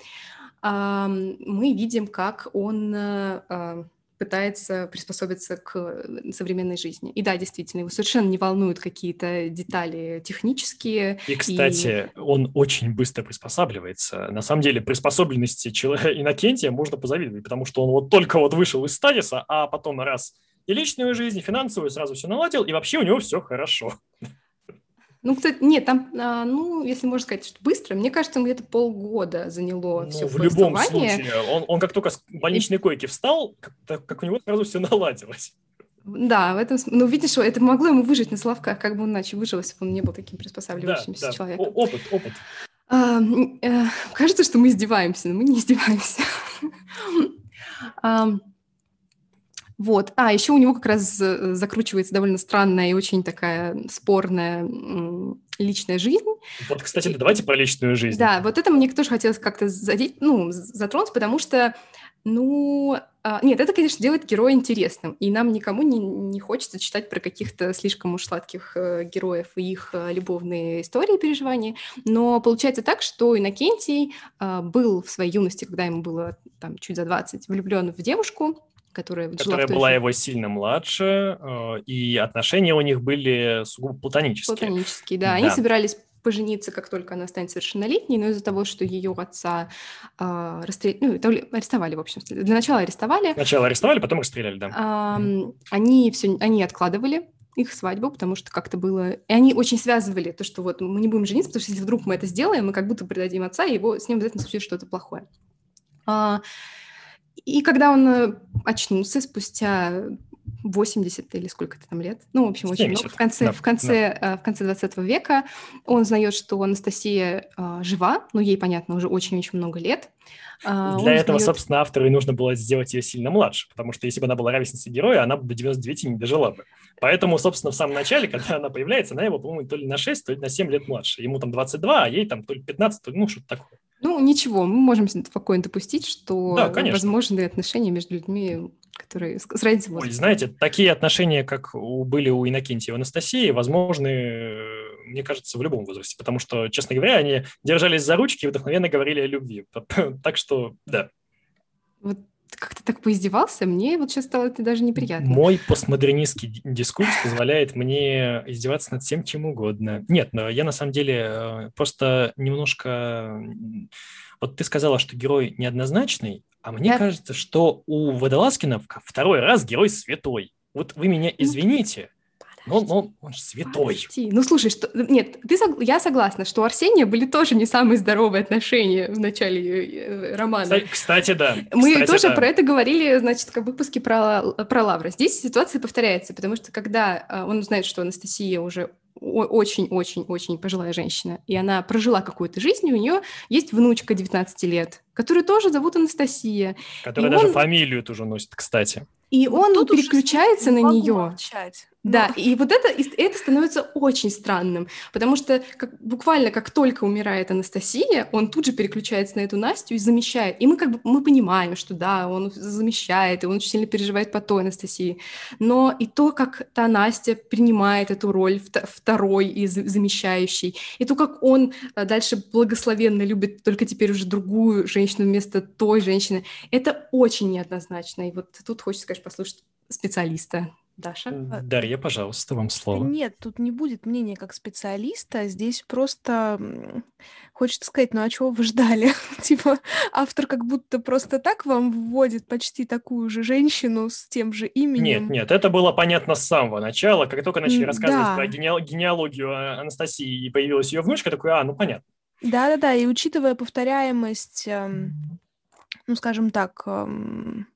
мы видим, как он э, пытается приспособиться к современной жизни. И да, действительно, его совершенно не волнуют какие-то детали технические. И, кстати, и... он очень быстро приспосабливается. На самом деле, приспособленности человека Иннокентия можно позавидовать, потому что он вот только вот вышел из стадиса, а потом раз и личную жизнь, и финансовую сразу все наладил, и вообще у него все хорошо. Ну, кстати, нет, там, а, ну, если можно сказать, что быстро, мне кажется, где-то полгода заняло ну, все в любом случае, он, он как только с больничной койки встал, как, как у него сразу все наладилось. Да, в этом Ну, видишь, это могло ему выжить на Славках, как бы он иначе выжил, если бы он не был таким приспосабливающимся да, да. человеком. О опыт, опыт. А, э, кажется, что мы издеваемся, но мы не издеваемся. Вот. А, еще у него как раз закручивается довольно странная и очень такая спорная личная жизнь. Вот, кстати, давайте про личную жизнь. Да, вот это мне тоже хотелось как-то задеть, ну, затронуть, потому что, ну, а, нет, это, конечно, делает героя интересным, и нам никому не, не хочется читать про каких-то слишком уж сладких э, героев и их э, любовные истории, переживания, но получается так, что Иннокентий э, был в своей юности, когда ему было там чуть за 20, влюблен в девушку, которая, которая была его сильно младше, э, и отношения у них были сугубо платонические. Платонические, да. да. Они собирались пожениться, как только она станет совершеннолетней, но из-за того, что ее отца э, расстреляли, ну, арестовали, в общем. Для начала арестовали. Сначала арестовали, потом расстреляли, да. Э, они все, они откладывали их свадьбу, потому что как-то было... И они очень связывали то, что вот мы не будем жениться, потому что если вдруг мы это сделаем, мы как будто предадим отца, и его, с ним обязательно случится что-то плохое. А, и когда он э, очнулся спустя 80 или сколько-то там лет, ну, в общем, очень 70. много, в конце, да, в, конце, да. Э, в конце 20 века, он узнает, что Анастасия э, жива, ну, ей, понятно, уже очень-очень много лет. Э, Для этого, узнает... собственно, автору и нужно было сделать ее сильно младше, потому что если бы она была ровесницей героя, она бы до 99 не дожила бы. Поэтому, собственно, в самом начале, когда она появляется, она его, по-моему, то ли на 6, то ли на 7 лет младше. Ему там 22, а ей там то ли 15, то ли, ну, что-то такое. Ну, ничего, мы можем спокойно допустить, что да, возможны отношения между людьми, которые с разницей Ой, знаете, такие отношения, как у, были у Иннокентия и Анастасии, возможны, мне кажется, в любом возрасте, потому что, честно говоря, они держались за ручки и вдохновенно говорили о любви. Так что, да. Вот как ты так поиздевался, мне вот сейчас стало это даже неприятно. Мой постмодернистский дискурс позволяет мне издеваться над всем, чем угодно. Нет, но я на самом деле э, просто немножко... Вот ты сказала, что герой неоднозначный, а мне кажется, что у Водолазкина второй раз герой святой. Вот вы меня ну, извините, но, но он же святой. Подожди. Ну, слушай, что... нет, ты сог... я согласна, что у Арсения были тоже не самые здоровые отношения в начале э, романа. Кстати, да. Мы Кстати, тоже да. про это говорили, значит, в выпуске про, про Лавра. Здесь ситуация повторяется, потому что когда а, он узнает, что Анастасия уже очень-очень-очень пожилая женщина, и она прожила какую-то жизнь, и у нее есть внучка 19 лет, которую тоже зовут Анастасия. Которая и даже он... фамилию тоже носит, кстати. И вот он переключается на нее. Молчать. Да, и вот это, это становится очень странным, потому что как, буквально как только умирает Анастасия, он тут же переключается на эту Настю и замещает. И мы как бы мы понимаем, что да, он замещает, и он очень сильно переживает по той Анастасии. Но и то, как та Настя принимает эту роль второй и замещающей, и то, как он э, дальше благословенно любит только теперь уже другую женщину вместо той женщины, это очень неоднозначно. И вот тут хочется, конечно, послушать специалиста. Даша? А, Дарья, пожалуйста, вам слово. Нет, тут не будет мнения как специалиста, здесь просто хочется сказать, ну а чего вы ждали? типа автор как будто просто так вам вводит почти такую же женщину с тем же именем. Нет, нет, это было понятно с самого начала, как только начали рассказывать да. про генеал- генеалогию а, Анастасии и появилась ее внучка, такой, а, ну понятно. Да-да-да, и учитывая повторяемость, эм, ну скажем так, эм,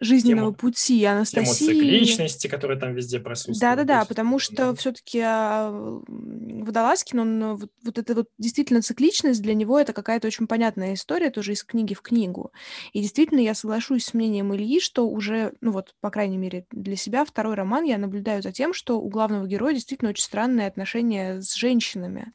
жизненного тему, пути Анастасии. Тему цикличности, которая там везде присутствует. Да-да-да, потому что все-таки а, Водолазкин, он вот, вот эта вот действительно цикличность для него это какая-то очень понятная история, тоже из книги в книгу. И действительно я соглашусь с мнением Ильи, что уже, ну вот, по крайней мере, для себя второй роман я наблюдаю за тем, что у главного героя действительно очень странные отношения с женщинами.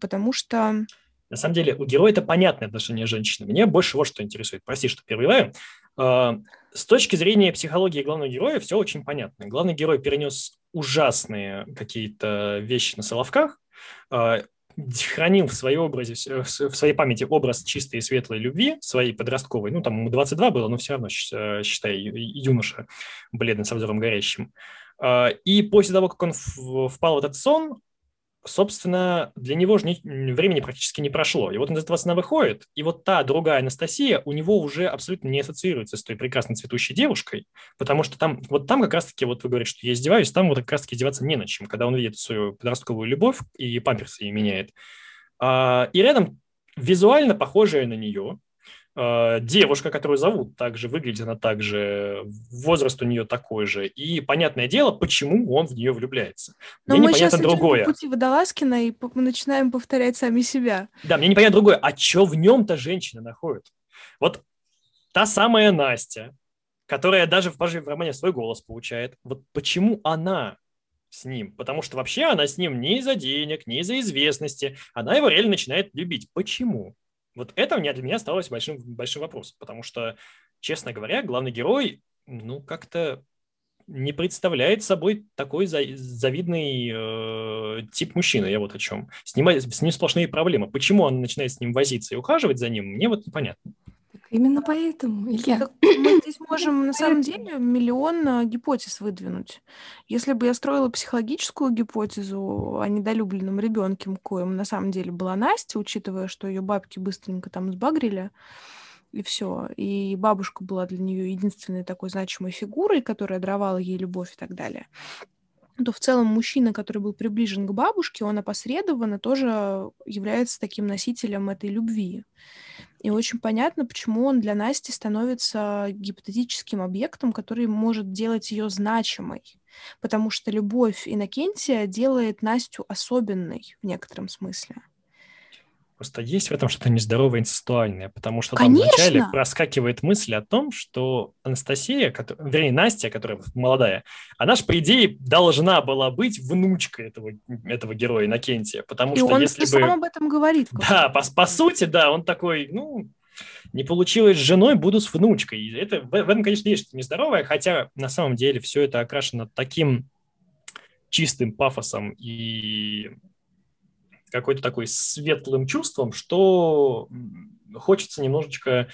Потому что на самом деле, у героя это понятное отношение с женщинами. Мне больше вот что интересует. Прости, что перебиваю. А, с точки зрения психологии главного героя все очень понятно. Главный герой перенес ужасные какие-то вещи на Соловках, а, хранил в своей образе, в своей памяти образ чистой и светлой любви, своей подростковой, ну, там ему 22 было, но все равно, э, считай, юноша, бледный, со взором горящим. А, и после того, как он впал в этот сон, собственно, для него же не, времени практически не прошло. И вот он из этого сна выходит, и вот та другая Анастасия у него уже абсолютно не ассоциируется с той прекрасной цветущей девушкой, потому что там, вот там как раз-таки, вот вы говорите, что я издеваюсь, там вот как раз-таки издеваться не на чем, когда он видит свою подростковую любовь и памперсы ей меняет. А, и рядом визуально похожая на нее, девушка, которую зовут, также выглядит она также, возраст у нее такой же. И понятное дело, почему он в нее влюбляется. Но мне мы непонятно сейчас другое. по пути Водолазкина, и мы начинаем повторять сами себя. Да, мне непонятно другое. А что в нем-то женщина находит? Вот та самая Настя, которая даже в «Поживе в романе» свой голос получает, вот почему она с ним? Потому что вообще она с ним не из-за денег, не из-за известности. Она его реально начинает любить. Почему? Вот это для меня осталось большим, большим вопросом, потому что, честно говоря, главный герой, ну, как-то не представляет собой такой завидный э, тип мужчины, я вот о чем. С ним, с ним сплошные проблемы. Почему он начинает с ним возиться и ухаживать за ним, мне вот непонятно. Именно поэтому, Илья. мы здесь можем на самом деле миллион а, гипотез выдвинуть. Если бы я строила психологическую гипотезу о недолюбленном ребенке, коим на самом деле была Настя, учитывая, что ее бабки быстренько там сбагрили, и все. И бабушка была для нее единственной такой значимой фигурой, которая даровала ей любовь и так далее то в целом мужчина, который был приближен к бабушке, он опосредованно тоже является таким носителем этой любви. И очень понятно, почему он для Насти становится гипотетическим объектом, который может делать ее значимой. Потому что любовь Иннокентия делает Настю особенной в некотором смысле. Просто есть в этом что-то нездоровое инцестуальное, потому что Конечно. там вначале проскакивает мысль о том, что Анастасия, которая, вернее, Настя, которая молодая, она же, по идее, должна была быть внучкой этого, этого героя Иннокентия, потому и что он если бы... сам об этом говорит. Да, по, по сути, да, он такой, ну, не получилось с женой, буду с внучкой. И это, в, в этом, конечно, есть что-то нездоровое, хотя на самом деле все это окрашено таким чистым пафосом и какой-то такой светлым чувством, что хочется немножечко...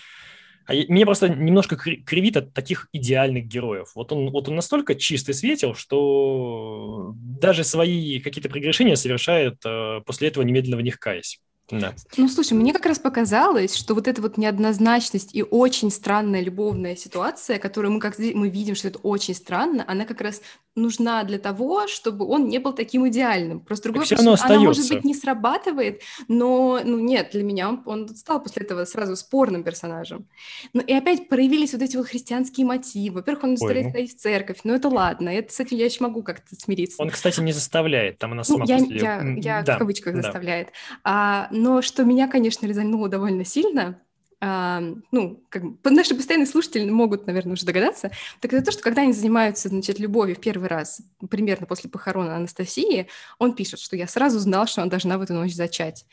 А мне просто немножко кривит от таких идеальных героев. Вот он, вот он настолько чистый светил, что даже свои какие-то прегрешения совершает э, после этого немедленно в них каясь. Да. Ну, слушай, мне как раз показалось, что вот эта вот неоднозначность и очень странная любовная ситуация, которую мы как мы видим, что это очень странно, она как раз нужна для того, чтобы он не был таким идеальным. Просто другой вопрос, она, остается. может быть, не срабатывает, но, ну, нет, для меня он, он стал после этого сразу спорным персонажем. Ну, и опять проявились вот эти вот христианские мотивы. Во-первых, он заставляет ну. ходить в церковь, ну, это ладно, это, с этим я еще могу как-то смириться. Он, кстати, не заставляет, там она сама ну, я, после... я, я да, в кавычках да. заставляет. А, но что меня, конечно, резануло довольно сильно, а, ну, как наши постоянные слушатели могут, наверное, уже догадаться, так это то, что когда они занимаются, значит, любовью в первый раз, примерно после похорона Анастасии, он пишет, что я сразу знал, что она должна в эту ночь зачать.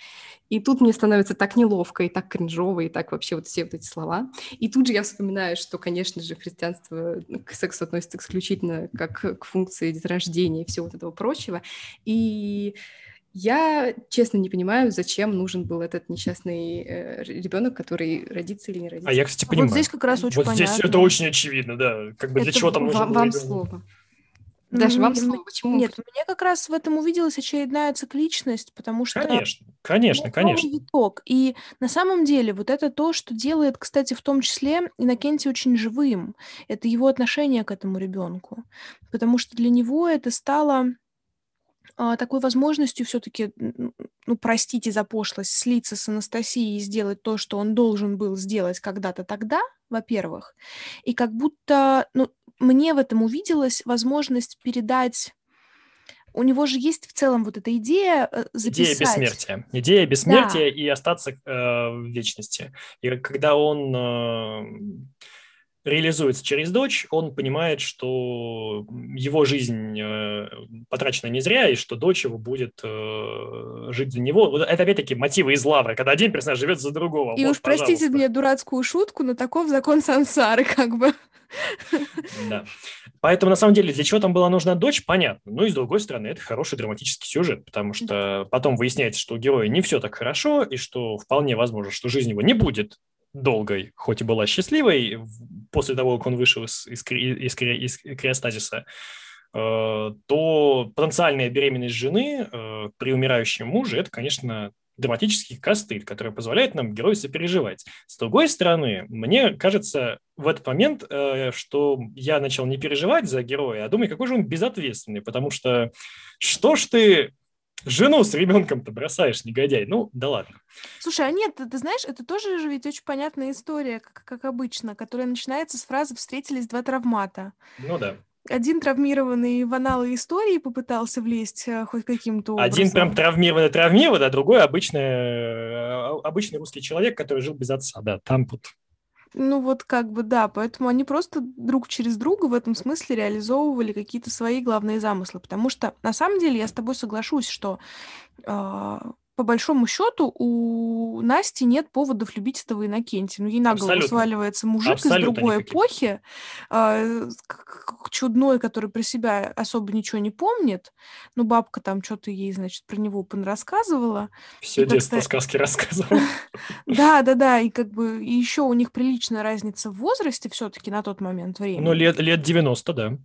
И тут мне становится так неловко, и так кринжово, и так вообще вот все вот эти слова. И тут же я вспоминаю, что, конечно же, христианство к сексу относится исключительно как к функции деторождения и всего вот этого прочего. И я, честно, не понимаю, зачем нужен был этот несчастный э, ребенок, который родится или не родится. А я, кстати, понимаю. Вот здесь как раз очень вот понятно. здесь это очень очевидно, да. Как бы для чего там нужен вам, был вам слово. Даша, вам слово. Почему? Нет, мне как раз в этом увиделась очередная цикличность, потому что... Конечно, конечно, конечно. Виток. И на самом деле вот это то, что делает, кстати, в том числе Иннокентий очень живым. Это его отношение к этому ребенку. Потому что для него это стало а, такой возможностью все-таки, ну, простите за пошлость, слиться с Анастасией и сделать то, что он должен был сделать когда-то тогда, во-первых. И как будто, ну, мне в этом увиделась возможность передать у него же есть в целом вот эта идея записать. Идея бессмертия. Идея бессмертия да. и остаться э, в вечности. И когда он э, реализуется через дочь, он понимает, что его жизнь э, потрачена не зря, и что дочь его будет э, жить за него. Это опять-таки мотивы из лавры, когда один персонаж живет за другого. И вот, уж простите пожалуйста. мне дурацкую шутку, но таков закон сансары, как бы. Да. Поэтому, на самом деле, для чего там была нужна дочь, понятно. Ну и, с другой стороны, это хороший драматический сюжет, потому что потом выясняется, что у героя не все так хорошо, и что вполне возможно, что жизнь его не будет долгой, хоть и была счастливой, после того, как он вышел из, из, из, из криостазиса, э, то потенциальная беременность жены э, при умирающем муже – это, конечно, драматический костыль, который позволяет нам герою сопереживать. С другой стороны, мне кажется в этот момент, э, что я начал не переживать за героя, а думаю, какой же он безответственный, потому что что ж ты Жену с ребенком-то бросаешь, негодяй. Ну, да ладно. Слушай, а нет, ты, ты знаешь, это тоже же ведь очень понятная история, как, как обычно, которая начинается с фразы «встретились два травмата». Ну да. Один травмированный в аналы истории попытался влезть э, хоть каким-то образом. Один прям травмированный травмированный, а другой обычный, э, обычный русский человек, который жил без отца. Да, там вот Ну вот как бы да, поэтому они просто друг через друга в этом смысле реализовывали какие-то свои главные замыслы, потому что на самом деле я с тобой соглашусь, что а, по большому счету у Насти нет поводов любить этого Иннокентия. Ну, ей на голову Абсолютно. сваливается мужик Абсолютно из другой никаких. эпохи, к- чудной, который про себя особо ничего не помнит. Ну, бабка там что-то ей, значит, про него рассказывала. Все И детство сказки рассказывал. Да, да, да, и как бы еще у них приличная разница в возрасте все-таки на тот момент времени. Ну, лет, лет 90, да.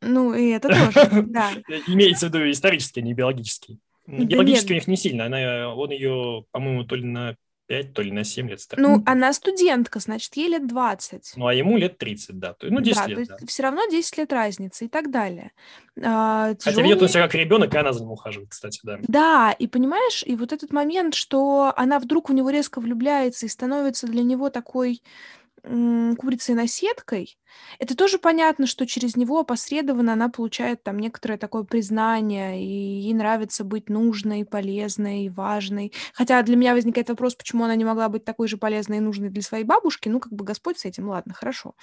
Ну, и это тоже, да. Имеется в виду исторический, а не биологический. Да Биологически нет. у них не сильно. Она, он ее, по-моему, то ли на 5, то ли на 7 лет старше. Ну, она студентка, значит, ей лет 20. Ну, а ему лет 30, да. Ну, 10 да, лет, то есть да. все равно 10 лет разницы и так далее. А, Хотя ведет он себя как ребенок, и она за ним ухаживает, кстати, да. Да, и понимаешь, и вот этот момент, что она вдруг в него резко влюбляется и становится для него такой курицей на сеткой, это тоже понятно, что через него опосредованно она получает там некоторое такое признание, и ей нравится быть нужной, полезной, важной. Хотя для меня возникает вопрос, почему она не могла быть такой же полезной и нужной для своей бабушки. Ну, как бы Господь с этим, ладно, хорошо.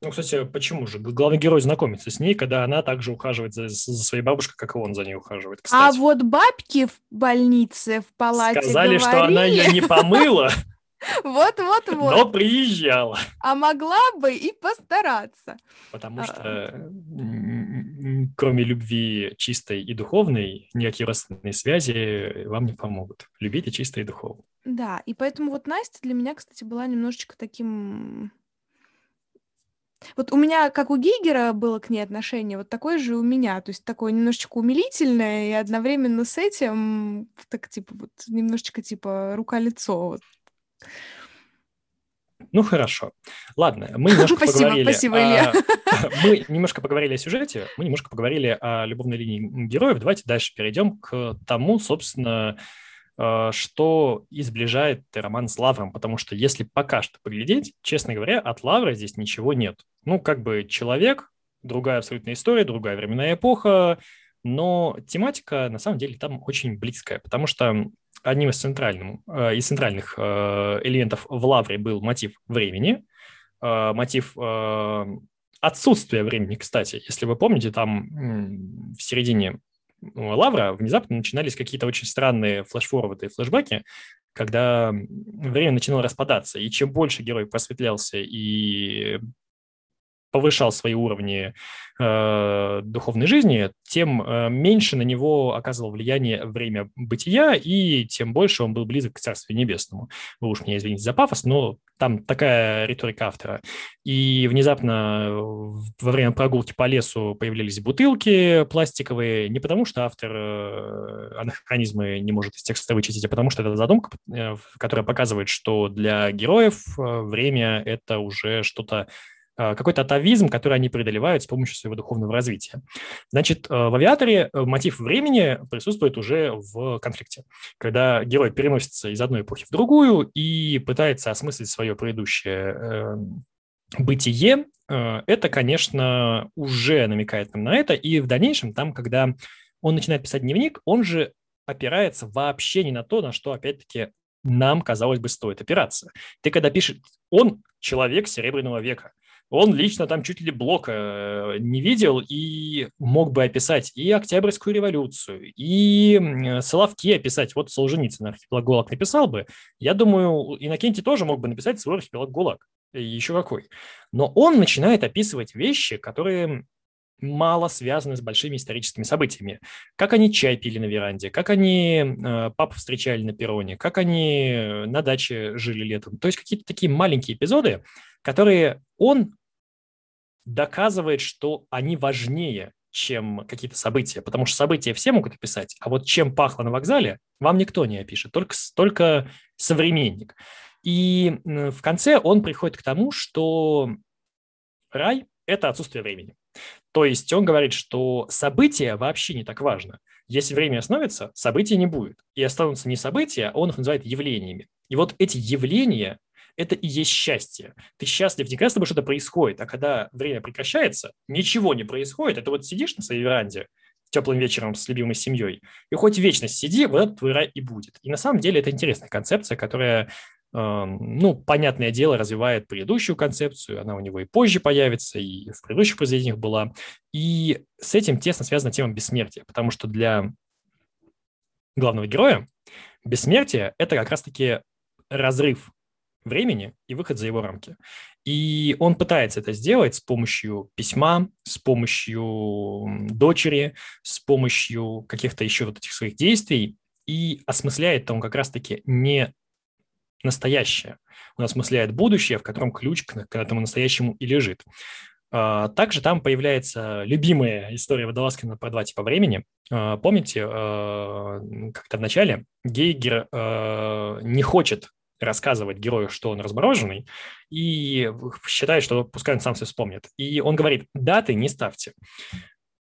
Ну, кстати, почему же? Главный герой знакомится с ней, когда она также ухаживает за, за своей бабушкой, как и он за ней ухаживает, А кстати. вот бабки в больнице, в палате Сказали, что она ее говорили, не помыла, Вот-вот-вот. но приезжала. А могла бы и постараться. Потому А. что м, кроме любви чистой и духовной, никакие родственные связи вам не помогут. Любите чисто и духовно. Да, и поэтому вот Настя для меня, кстати, была немножечко таким... Вот у меня, как у Гейгера было к ней отношение, вот такое же у меня. То есть такое немножечко умилительное, и одновременно с этим так типа вот немножечко типа рука-лицо. Вот. Ну, хорошо. Ладно, мы немножко Спасибо, поговорили... спасибо, о- Илья. Мы немножко поговорили о сюжете, мы немножко поговорили о любовной линии героев. Давайте дальше перейдем к тому, собственно, э, что изближает роман с Лавром, потому что если пока что поглядеть, честно говоря, от Лавра здесь ничего нет. Ну, как бы человек, другая абсолютная история, другая временная эпоха, но тематика на самом деле там очень близкая, потому что одним из, центральным, э, из центральных э, элементов в Лавре был мотив времени, э, мотив отсутствия времени, кстати. Если вы помните, там в середине Лавра внезапно начинались какие-то очень странные флешфорварды и флешбеки, когда время начинало распадаться, и чем больше герой просветлялся и повышал свои уровни э, духовной жизни, тем э, меньше на него оказывало влияние время бытия, и тем больше он был близок к Царствию Небесному. Вы уж меня извините за пафос, но там такая риторика автора. И внезапно во время прогулки по лесу появлялись бутылки пластиковые, не потому что автор э, анахронизмы не может из текста вычистить, а потому что это задумка, э, которая показывает, что для героев э, время – это уже что-то какой-то атовизм, который они преодолевают с помощью своего духовного развития. Значит, э, в «Авиаторе» э, мотив времени присутствует уже в конфликте, когда герой переносится из одной эпохи в другую и пытается осмыслить свое предыдущее э, бытие. Э, Это, конечно, уже намекает нам на это, и в дальнейшем там, когда он начинает писать дневник, он же опирается вообще не на то, на что, опять-таки, нам, казалось бы, стоит опираться. Ты когда пишешь, он человек Серебряного века, он лично там чуть ли Блока э, не видел и мог бы описать и Октябрьскую революцию, и м, Соловки описать. Вот Солженицын архипелаг ГУЛАГ написал бы. Я думаю, Иннокентий тоже мог бы написать свой архипелаг ГУЛАГ. Еще какой. Но он начинает описывать вещи, которые мало связаны с большими историческими событиями. Как они чай пили на веранде, как они э, папу встречали на перроне, как они э, на даче жили летом. То есть какие-то такие маленькие эпизоды, которые он доказывает, что они важнее, чем какие-то события, потому что события все могут описать, а вот чем пахло на вокзале, вам никто не опишет, только, только современник. И в конце он приходит к тому, что рай – это отсутствие времени. То есть он говорит, что события вообще не так важно. Если время остановится, событий не будет. И останутся не события, а он их называет явлениями. И вот эти явления – это и есть счастье. Ты счастлив не когда с тобой что-то происходит, а когда время прекращается, ничего не происходит. Это вот сидишь на своей веранде теплым вечером с любимой семьей, и хоть вечность сиди, вот этот твой рай и будет. И на самом деле это интересная концепция, которая ну, понятное дело, развивает предыдущую концепцию, она у него и позже появится, и в предыдущих произведениях была. И с этим тесно связана тема бессмертия, потому что для главного героя бессмертие – это как раз-таки разрыв времени и выход за его рамки. И он пытается это сделать с помощью письма, с помощью дочери, с помощью каких-то еще вот этих своих действий, и осмысляет он как раз-таки не настоящее. Он осмысляет будущее, в котором ключ к, к этому настоящему и лежит. А, также там появляется любимая история Водолазкина про два типа времени. А, помните, а, как-то в начале Гейгер не хочет рассказывать герою, что он размороженный, и считает, что пускай он сам все вспомнит. И он говорит, даты не ставьте.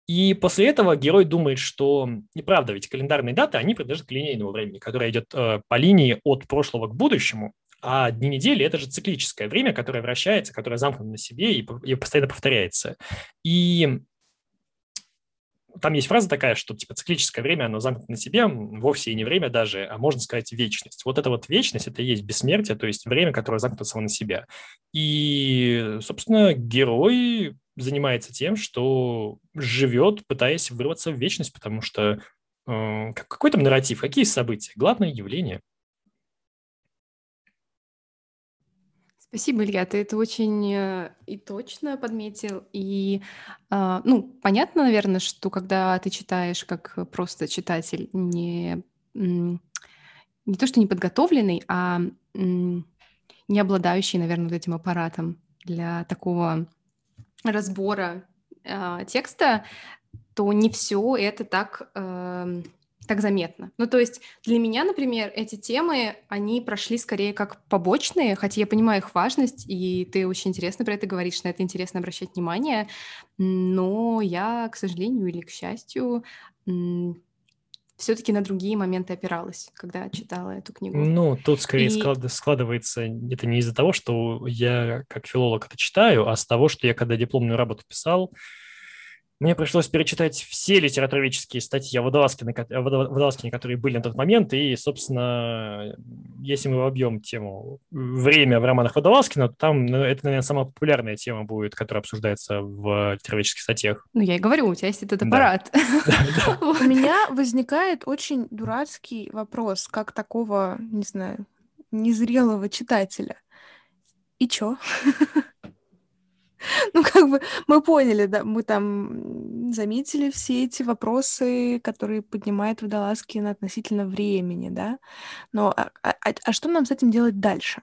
И после этого герой думает, что неправда, ведь календарные даты, они принадлежат к линейному времени, которое идет э, по линии от прошлого к будущему, а дни недели – это же циклическое время, которое вращается, которое замкнуто на себе и, и постоянно повторяется. И там есть фраза такая, что типа циклическое время, оно замкнуто на себе, вовсе и не время даже, а можно сказать вечность. Вот эта вот вечность, это и есть бессмертие, то есть время, которое замкнуто само на себя. И, собственно, герой занимается тем, что живет, пытаясь вырваться в вечность, потому что э, какой там нарратив, какие события, главное явление. Спасибо, Илья, ты это очень э, и точно подметил. И, э, ну, понятно, наверное, что когда ты читаешь как просто читатель, не, не то что не подготовленный, а не обладающий, наверное, вот этим аппаратом для такого разбора э, текста, то не все это так, э, так заметно. Ну, то есть для меня, например, эти темы, они прошли скорее как побочные, хотя я понимаю их важность, и ты очень интересно про это говоришь, на это интересно обращать внимание, но я, к сожалению или к счастью, все-таки на другие моменты опиралась, когда читала эту книгу. Ну, тут скорее и... складывается это не из-за того, что я как филолог это читаю, а с того, что я когда дипломную работу писал, мне пришлось перечитать все литературоведческие статьи о Водолазкине, Водолазкине, которые были на тот момент, и, собственно, если мы вобьем тему «Время» в романах Водолазкина, то там ну, это, наверное, самая популярная тема будет, которая обсуждается в литературоведческих статьях. Ну, я и говорю, у тебя есть этот аппарат. У меня возникает очень дурацкий вопрос, как такого, не знаю, незрелого читателя. И чё? Ну, как бы мы поняли, да, мы там заметили все эти вопросы, которые поднимает Водолазкин относительно времени, да. Но а, а, а, а что нам с этим делать дальше?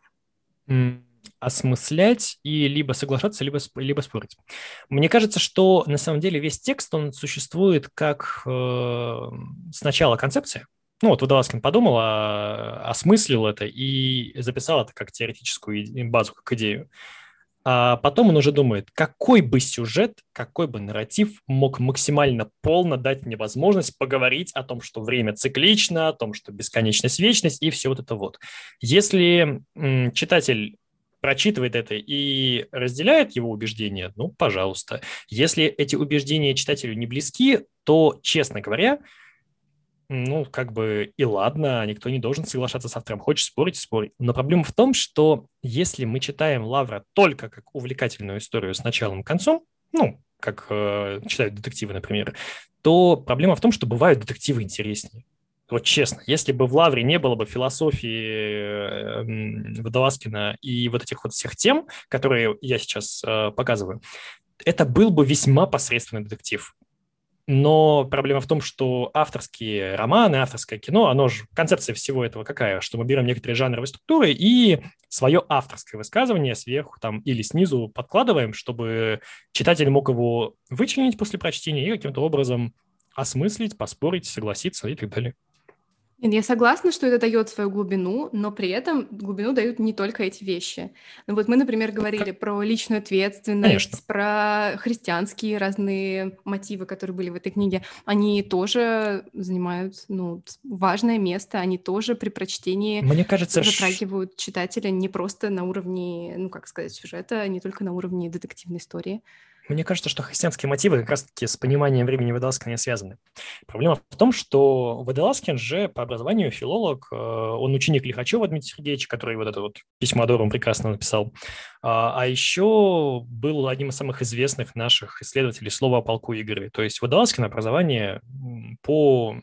осмыслять и либо соглашаться, либо, либо спорить. Мне кажется, что на самом деле весь текст, он существует как э, сначала концепция, ну вот Водолазкин подумал, а, осмыслил это и записал это как теоретическую базу, как идею. А потом он уже думает, какой бы сюжет, какой бы нарратив мог максимально полно дать мне возможность поговорить о том, что время циклично, о том, что бесконечность, вечность и все вот это вот. Если м, читатель прочитывает это и разделяет его убеждения, ну, пожалуйста. Если эти убеждения читателю не близки, то, честно говоря, ну, как бы и ладно, никто не должен соглашаться с автором. Хочешь спорить, спорить. Но проблема в том, что если мы читаем Лавра только как увлекательную историю с началом и концом, ну, как э, читают детективы, например, то проблема в том, что бывают детективы интереснее. Вот честно, если бы в Лавре не было бы философии э, Водолазкина и вот этих вот всех тем, которые я сейчас э, показываю, это был бы весьма посредственный детектив. Но проблема в том, что авторские романы, авторское кино, оно же, концепция всего этого какая? Что мы берем некоторые жанровые структуры и свое авторское высказывание сверху там или снизу подкладываем, чтобы читатель мог его вычленить после прочтения и каким-то образом осмыслить, поспорить, согласиться и так далее. Нет, я согласна, что это дает свою глубину, но при этом глубину дают не только эти вещи. Ну вот мы, например, говорили про личную ответственность, Конечно. про христианские разные мотивы, которые были в этой книге. Они тоже занимают ну, важное место, они тоже при прочтении Мне кажется, затрагивают читателя не просто на уровне, ну как сказать, сюжета, не только на уровне детективной истории. Мне кажется, что христианские мотивы как раз-таки с пониманием времени Водолазкина не связаны. Проблема в том, что Водолазкин же по образованию филолог, э, он ученик Лихачева Дмитрия Сергеевича, который вот это вот письмо Адору прекрасно написал, а, а еще был одним из самых известных наших исследователей слова о полку Игоря. То есть Водолазкин образование по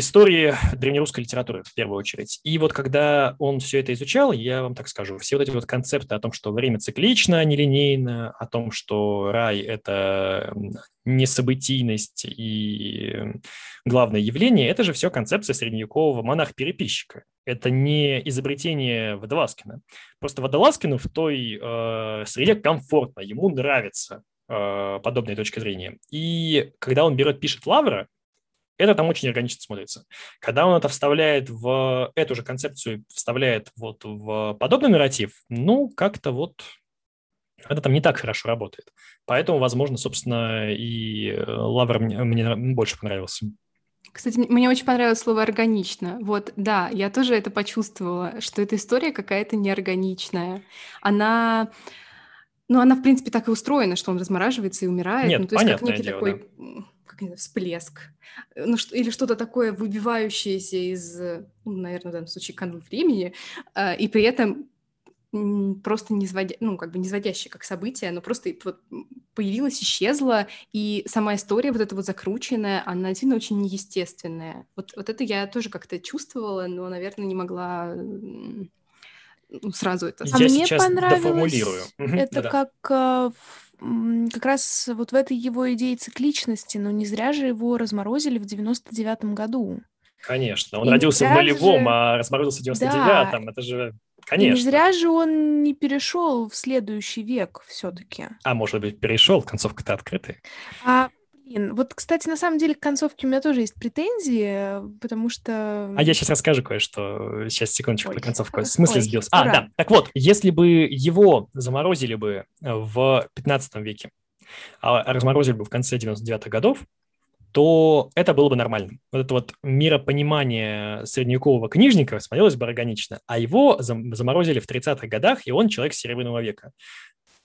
истории древнерусской литературы в первую очередь. И вот когда он все это изучал, я вам так скажу, все вот эти вот концепты о том, что время циклично, а не линейно, о том, что рай – это несобытийность и главное явление, это же все концепция средневекового монах-переписчика. Это не изобретение Водолазкина. Просто Водолазкину в той э, среде комфортно, ему нравится э, подобная точка зрения. И когда он берет, пишет Лавра, это там очень органично смотрится. Когда он это вставляет в эту же концепцию, вставляет вот в подобный нарратив, ну, как-то вот это там не так хорошо работает. Поэтому, возможно, собственно, и Лавр мне, мне больше понравился. Кстати, мне очень понравилось слово «органично». Вот, да, я тоже это почувствовала, что эта история какая-то неорганичная. Она... Ну, она, в принципе, так и устроена, что он размораживается и умирает. Нет, ну, то есть как некий дело, такой... Да как не знаю, всплеск, э, ну, что, или что-то такое выбивающееся из, э, ну, наверное, в данном случае канал времени, э, и при этом просто не сводя, ну, как бы не сводящее как событие, оно просто вот появилось, исчезло, и сама история вот эта вот закрученная, она действительно очень неестественная. Вот, вот это я тоже как-то чувствовала, но, наверное, не могла ну, сразу это... А мне понравилось это как э, как раз вот в этой его идее цикличности, но не зря же его разморозили в 99-м году. Конечно, он и родился в нулевом, же... а разморозился в 99-м, да. это же... Конечно. И не зря же он не перешел в следующий век все-таки. А может быть, перешел, концовка-то открытая. А Блин, вот, кстати, на самом деле к концовке у меня тоже есть претензии, потому что... А я сейчас расскажу кое-что. Сейчас, секундочку, Ой. про концовку. В смысле сбился? А, да. Так вот, если бы его заморозили бы в 15 веке, а разморозили бы в конце 99-х годов, то это было бы нормально. Вот это вот миропонимание средневекового книжника смотрелось бы органично, а его заморозили в 30-х годах, и он человек Серебряного века.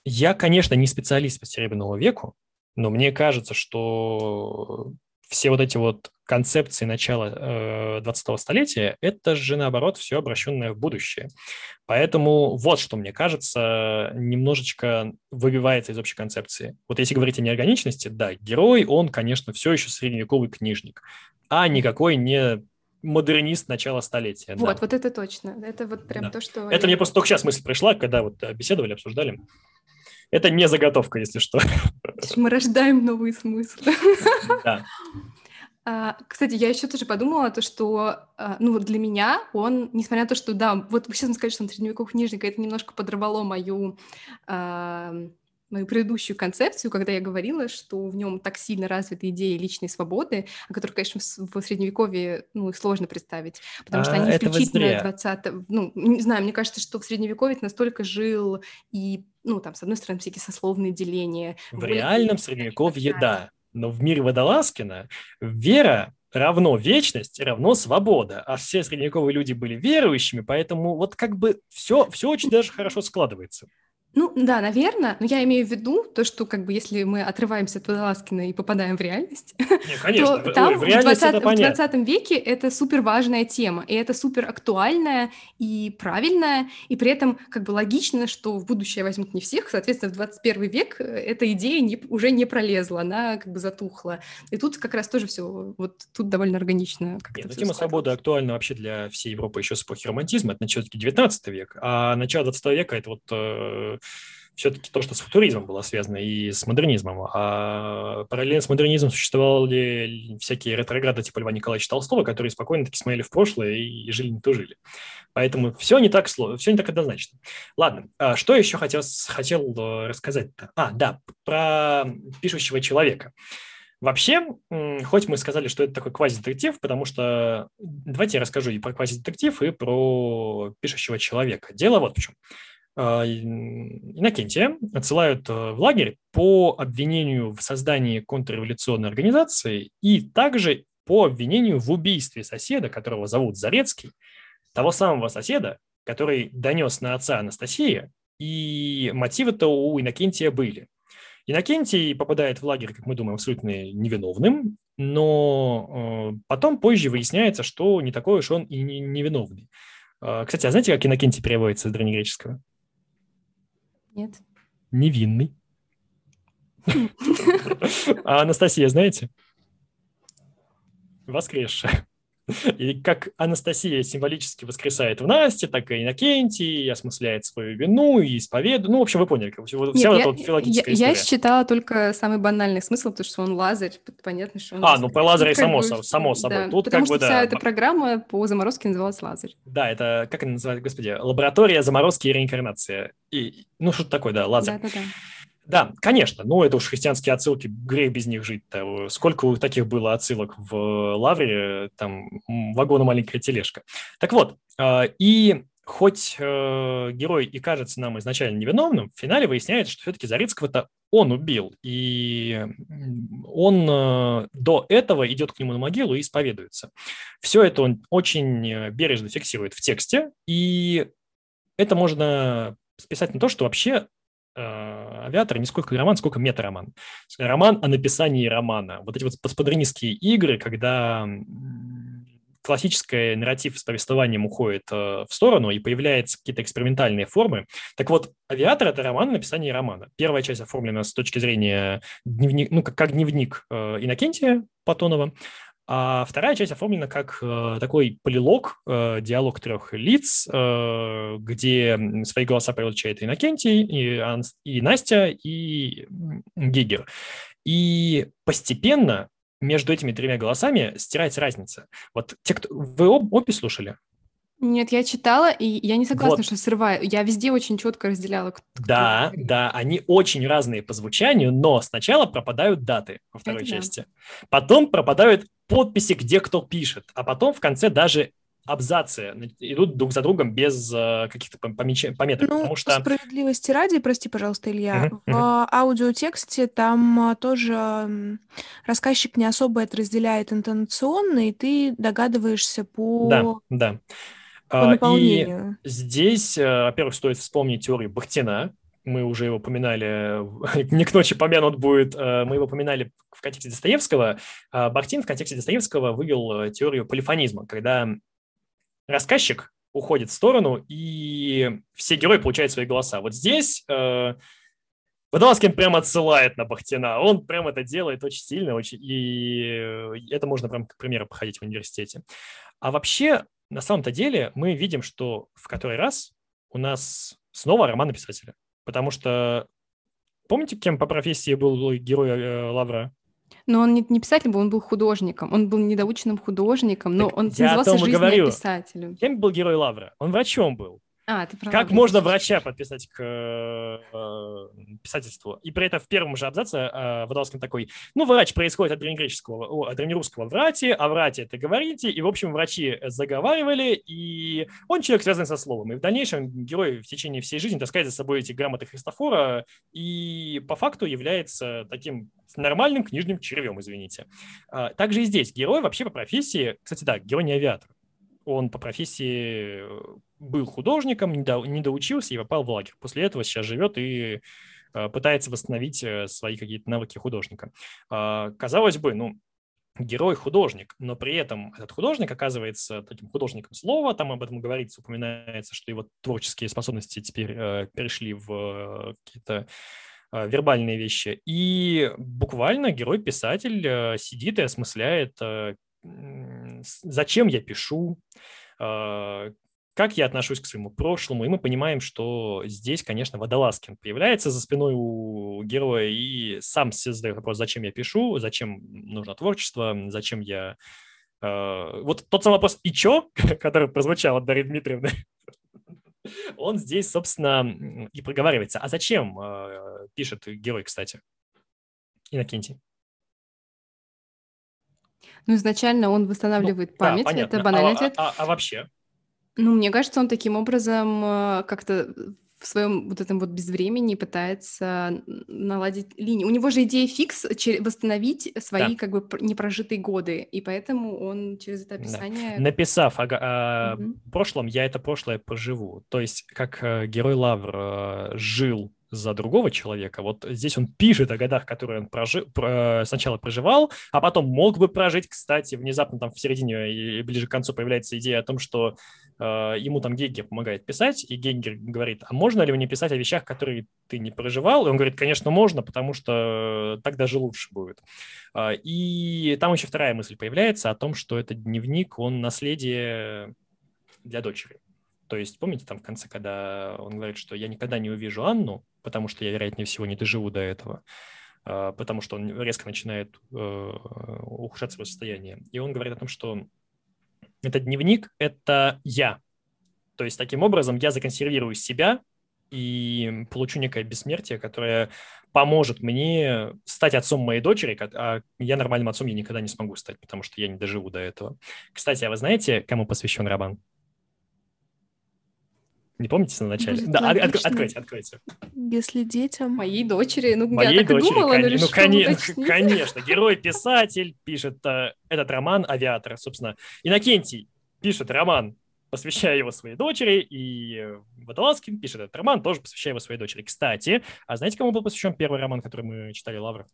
Я, конечно, не специалист по Серебряному веку, но мне кажется, что все вот эти вот концепции начала э, 20-го столетия, это же, наоборот, все обращенное в будущее. Поэтому вот что, мне кажется, немножечко выбивается из общей концепции. Вот если говорить о неорганичности, да, герой, он, конечно, все еще средневековый книжник, а никакой не модернист начала столетия. Вот, да. вот это точно. Это вот прям да. то, что... Это мне просто только сейчас мысль пришла, когда вот беседовали, обсуждали. Это не заготовка, если что. Мы рождаем новые смыслы. Да. А, кстати, я еще тоже подумала, то, что, а, ну, вот для меня он, несмотря на то, что, да, вот вы сейчас сказали, что он средневековый книжник, это немножко подорвало мою а, мою предыдущую концепцию, когда я говорила, что в нем так сильно развиты идеи личной свободы, о которых, конечно, в Средневековье ну, сложно представить, потому что они исключительно 20 Ну, не знаю, мне кажется, что в Средневековье настолько жил и, ну, там, с одной стороны, всякие сословные деления. В реальном Средневековье, да, но в мире Водолазкина вера равно вечность, равно свобода. А все средневековые люди были верующими, поэтому вот как бы все, все очень даже хорошо складывается. Ну да, наверное, но я имею в виду то, что как бы если мы отрываемся от Водолазкина и попадаем в реальность, Не, конечно, то там в, 20, в 20 веке это супер важная тема, и это супер актуальная и правильная, и при этом как бы логично, что в будущее возьмут не всех, соответственно, в 21 век э, эта идея не, уже не пролезла, она как бы затухла. И тут как раз тоже все, вот тут довольно органично. Нет, ну, тема свободы актуальна вообще для всей Европы еще с эпохи романтизма, это все-таки 19 век, а начало 20 века это вот э, все-таки то, что с футуризмом было связано и с модернизмом. А параллельно с модернизмом существовали всякие ретрограды типа Льва Николаевича Толстого, которые спокойно таки смотрели в прошлое и жили не то жили. Поэтому все не так сложно, все не так однозначно. Ладно, а что еще хотел, хотел э, рассказать-то? А, да, про пишущего человека. Вообще, хоть мы сказали, что это такой квазидетектив, потому что давайте я расскажу и про квазидетектив, и про пишущего человека. Дело вот в чем. А, Иннокентия отсылают э, в лагерь по обвинению в создании контрреволюционной организации и также по обвинению в убийстве соседа, которого зовут Зарецкий, того самого соседа, который донес на отца Анастасия, и мотивы-то у Иннокентия были. Иннокентий попадает в лагерь, как мы думаем, абсолютно невиновным, но э, потом позже выясняется, что не такой уж он и не, невиновный. Э, кстати, а знаете, как Иннокентий переводится с древнегреческого? Нет. Невинный. А Анастасия, знаете? Воскресшая. И как Анастасия символически воскресает в Насте, так и Иннокентий осмысляет свою вину и исповедует. Ну, в общем, вы поняли, как вся Нет, вот я, эта вот филологическая я, история. я считала только самый банальный смысл, потому что он Лазарь, понятно, что он... А, ну про Лазаря Тут как само, бы, само собой. да, Тут потому как бы, что вся да. эта программа по заморозке называлась Лазарь. Да, это, как она называется, господи, лаборатория заморозки и реинкарнации. И, ну, что-то такое, да, Лазарь. Да-да-да. Да, конечно, ну это уж христианские отсылки, грех без них жить-то. Сколько таких было отсылок в Лавре, там м, вагон и маленькая тележка. Так вот, э, и хоть э, герой и кажется нам изначально невиновным, в финале выясняется, что все-таки Зарицкого-то он убил, и он э, до этого идет к нему на могилу и исповедуется. Все это он очень э, бережно фиксирует в тексте, и это можно списать на то, что вообще э, авиатор не сколько роман, сколько метароман. Роман о написании романа. Вот эти вот постмодернистские игры, когда м, классический нарратив с повествованием уходит э, в сторону и появляются какие-то экспериментальные формы. Так вот, «Авиатор» — это роман о написании романа. Первая часть оформлена с точки зрения дневник, ну, как, как дневник э, Иннокентия Платонова, а вторая часть оформлена как э, такой полилог, э, диалог трех лиц, э, где свои голоса получает Иннокентий, и, Анс- и Настя, и Гигер. И постепенно между этими тремя голосами стирается разница. Вот те, кто... Вы об- обе слушали? Нет, я читала, и я не согласна, Вот. что срываю. Я везде очень четко разделяла. кто- кто Да, говорит. да, они очень разные по звучанию, но сначала пропадают даты во второй Это да. части. Потом пропадают подписи, где кто пишет, а потом в конце даже абзацы идут друг за другом без э, каких-то пом- помеча- пометок, Ну, потому что... справедливости ради, прости, пожалуйста, Илья, Мгм, в мгм. аудиотексте там а, тоже рассказчик не особо это разделяет интонационно, и ты догадываешься по, Да, да. по А, И здесь, э, во-первых, стоит вспомнить теорию Бахтина. Мы уже его упоминали, не к ночи помянут будет, э, мы его упоминали в контексте Достоевского. А Бахтин в контексте Достоевского вывел э, теорию полифонизма, когда рассказчик уходит в сторону, и все герои получают свои голоса. Вот здесь э, Водолазкин прям отсылает на Бахтина. Он прям это делает очень сильно, очень, и э, это можно прям как примеры походить в университете. А вообще, на самом-то деле, мы видим, что в который раз у нас снова роман писателя. Потому что помните, кем по профессии был герой э, Лавра? Но он не, не писатель был, он был художником. Он был недоученным художником, но Так он я назывался том и «Жизнь говорю. писателю». Кем был герой Лавра? Он врачом был. А, ты. Как можно врача подписать к э, писательству? И при этом в первом же абзаце э, Водолазкин такой, ну, врач происходит от древнегреческого, о, от древнерусского врати, а врати это говорите, и, в общем, врачи заговаривали, и он человек, связанный со словом. И в дальнейшем герой в течение всей жизни таскает за собой эти грамоты Христофора и по факту является таким нормальным книжным червем, извините. А, Также и здесь герой вообще по профессии, кстати, да, герой не авиатор. Он по профессии э, был художником, не, до- не доучился и попал в лагерь. После этого сейчас живет и э, пытается восстановить э, свои какие-то навыки художника. А, Казалось бы, ну, герой художник, но при этом этот художник оказывается таким художником слова, там об этом говорится, упоминается, что его творческие способности теперь перешли в какие-то вербальные вещи. И буквально герой-писатель сидит и осмысляет, зачем я пишу, э, как я отношусь к своему прошлому, и мы понимаем, что здесь, конечно, Водолазкин появляется за спиной у героя и сам себе задает вопрос, зачем я пишу, зачем нужно творчество, зачем я... э, Вот тот самый вопрос «и чё?», который прозвучал от Дарьи Дмитриевны, он здесь, собственно, и проговаривается. А зачем э, пишет герой, кстати, Иннокентий? Ну, изначально он восстанавливает Да, память, понятно. это банальный а, ответ. а- а вообще? Ну, мне кажется, он таким образом э, как-то в своем вот этом вот безвремени пытается наладить линию. У него же идея фикс восстановить свои Да. как бы пр- непрожитые годы, и поэтому он через это Да. описание... Написав о, о Мгм. прошлом, я это прошлое проживу. То есть, как э, герой Лавр э, жил за другого человека. Вот здесь он пишет о годах, которые он прожи... про... сначала проживал, а потом мог бы прожить. Кстати, внезапно там в середине и ближе к концу появляется идея о том, что э, ему там Гейгер помогает писать, и Гейгер говорит, а можно ли мне писать о вещах, которые ты не проживал? И он говорит, конечно, можно, потому что так даже лучше будет. Э, и там еще вторая мысль появляется о том, что этот дневник, он наследие для дочери. То есть, помните, там в конце, когда он говорит, что я никогда не увижу Анну, потому что я, вероятнее всего, не доживу до этого, а, потому что он резко начинает э, ухудшать свое состояние. И он говорит о том, что этот дневник – это я. То есть, таким образом, я законсервирую себя и получу некое бессмертие, которое поможет мне стать отцом моей дочери, а я нормальным отцом я никогда не смогу стать, потому что я не доживу до этого. Кстати, а вы знаете, кому посвящен роман? Не помните на начале? Будет да, логично. от, откройте, откройте. Если детям... Моей дочери, ну Моей я так дочери, и думала, но кон- решила ну, коне- уточнить. конечно, герой-писатель пишет э, этот роман «Авиатор», собственно. Иннокентий пишет роман, посвящая его своей дочери, и э, Водолазкин пишет этот роман, тоже посвящая его своей дочери. Кстати, а знаете, кому был посвящен первый роман, который мы читали «Лавр»?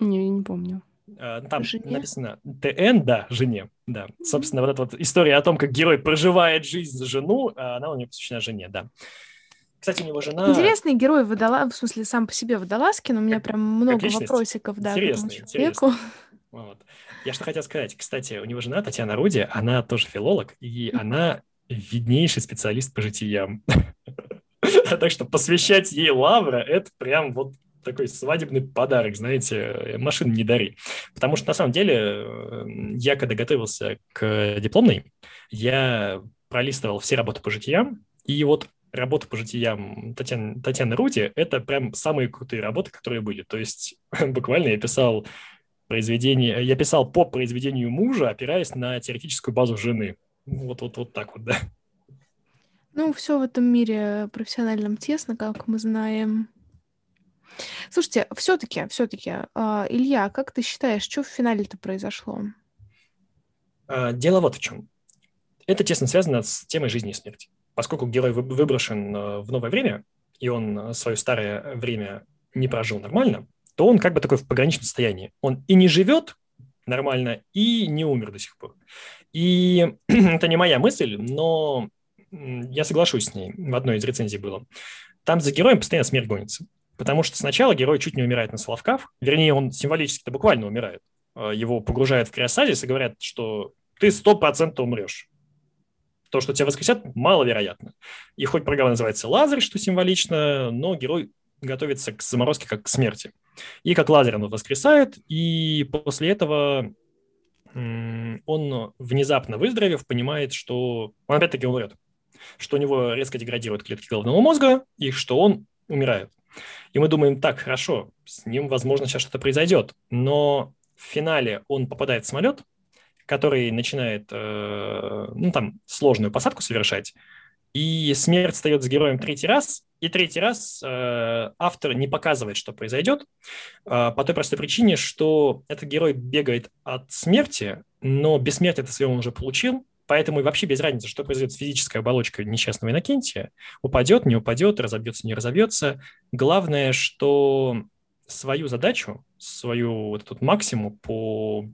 Не, не помню. Э, Там Жене? написано ТН, да, жене, да. Собственно, вот эта вот история о том, как герой проживает жизнь за жену, э, она у него посвящена жене, да. Кстати, у него жена... Интересный герой водола... в смысле, сам по себе Водолазкин. У меня прям много вопросиков, да, к этому Интересный, человеку. Вот. Я что хотел сказать. Кстати, у него жена Татьяна Руди, она тоже филолог, и она виднейший специалист по житиям. Так что посвящать ей лавра – это прям вот такой свадебный подарок, знаете, машин не дари. Потому что, на самом деле, э, я, когда готовился к дипломной, я пролистывал все работы по житиям, и вот работы по житиям Татьяны, Татьяны Руди – это прям самые крутые работы, которые были. То есть буквально я писал произведение, я писал по произведению мужа, опираясь на теоретическую базу жены. Вот, вот, вот так вот, да. Ну, все в этом мире профессиональном тесно, как мы знаем. Слушайте, все-таки, все-таки, Илья, как ты считаешь, что в финале-то произошло? А, Дело вот в чем. Это тесно связано с темой жизни и смерти. Поскольку герой вы- выброшен э, в новое время, и он свое старое время не прожил нормально, то он как бы такой в пограничном состоянии. Он и не живет нормально, и не умер до сих пор. И это не моя мысль, но я соглашусь с ней. В одной из рецензий было. Там за героем постоянно смерть гонится. Потому что сначала герой чуть не умирает на Соловках. Вернее, он символически-то буквально умирает. Э, Его погружают в криосазис и говорят, что ты сто процентов умрешь. То, что тебя воскресят, маловероятно. И хоть программа называется «Лазарь», что символично, но герой готовится к заморозке как к смерти. И как Лазарь он воскресает, и после этого он, внезапно выздоровев, понимает, что он опять-таки умрет. Что у него резко деградируют клетки головного мозга, и что он умирает. И мы думаем, так, хорошо, с ним, возможно, сейчас что-то произойдет. Но в финале он попадает в самолет, который начинает, э, ну, там, сложную посадку совершать, и смерть встает с героем третий раз, и третий раз э, автор не показывает, что произойдет, э, по той простой причине, что этот герой бегает от смерти, но бессмертие это свое он уже получил, поэтому и вообще без разницы, что произойдет с физической оболочкой несчастного Иннокентия, упадет, не упадет, разобьется, не разобьется. Главное, что свою задачу, свою вот этот максимум по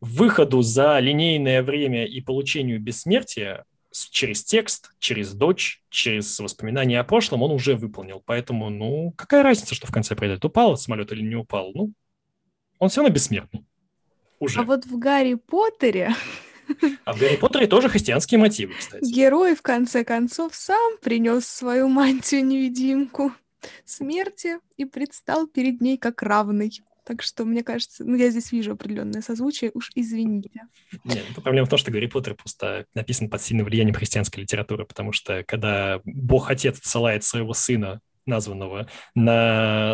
выходу за линейное время и получению бессмертия через текст, через дочь, через воспоминания о прошлом он уже выполнил. Поэтому, ну, какая разница, что в конце произойдет? Упал самолет или не упал? Ну, он все равно бессмертный. Уже. А вот в Гарри Поттере А в Гарри Поттере тоже христианские мотивы, кстати. герой в конце концов сам принес свою мантию-невидимку смерти и предстал перед ней как равный. Так что, мне кажется, ну, я здесь вижу определенное созвучие, уж извините. Нет, ну, проблема в том, что Гарри Поттер просто написан под сильным влиянием христианской литературы, потому что когда Бог-Отец отсылает своего сына, названного, на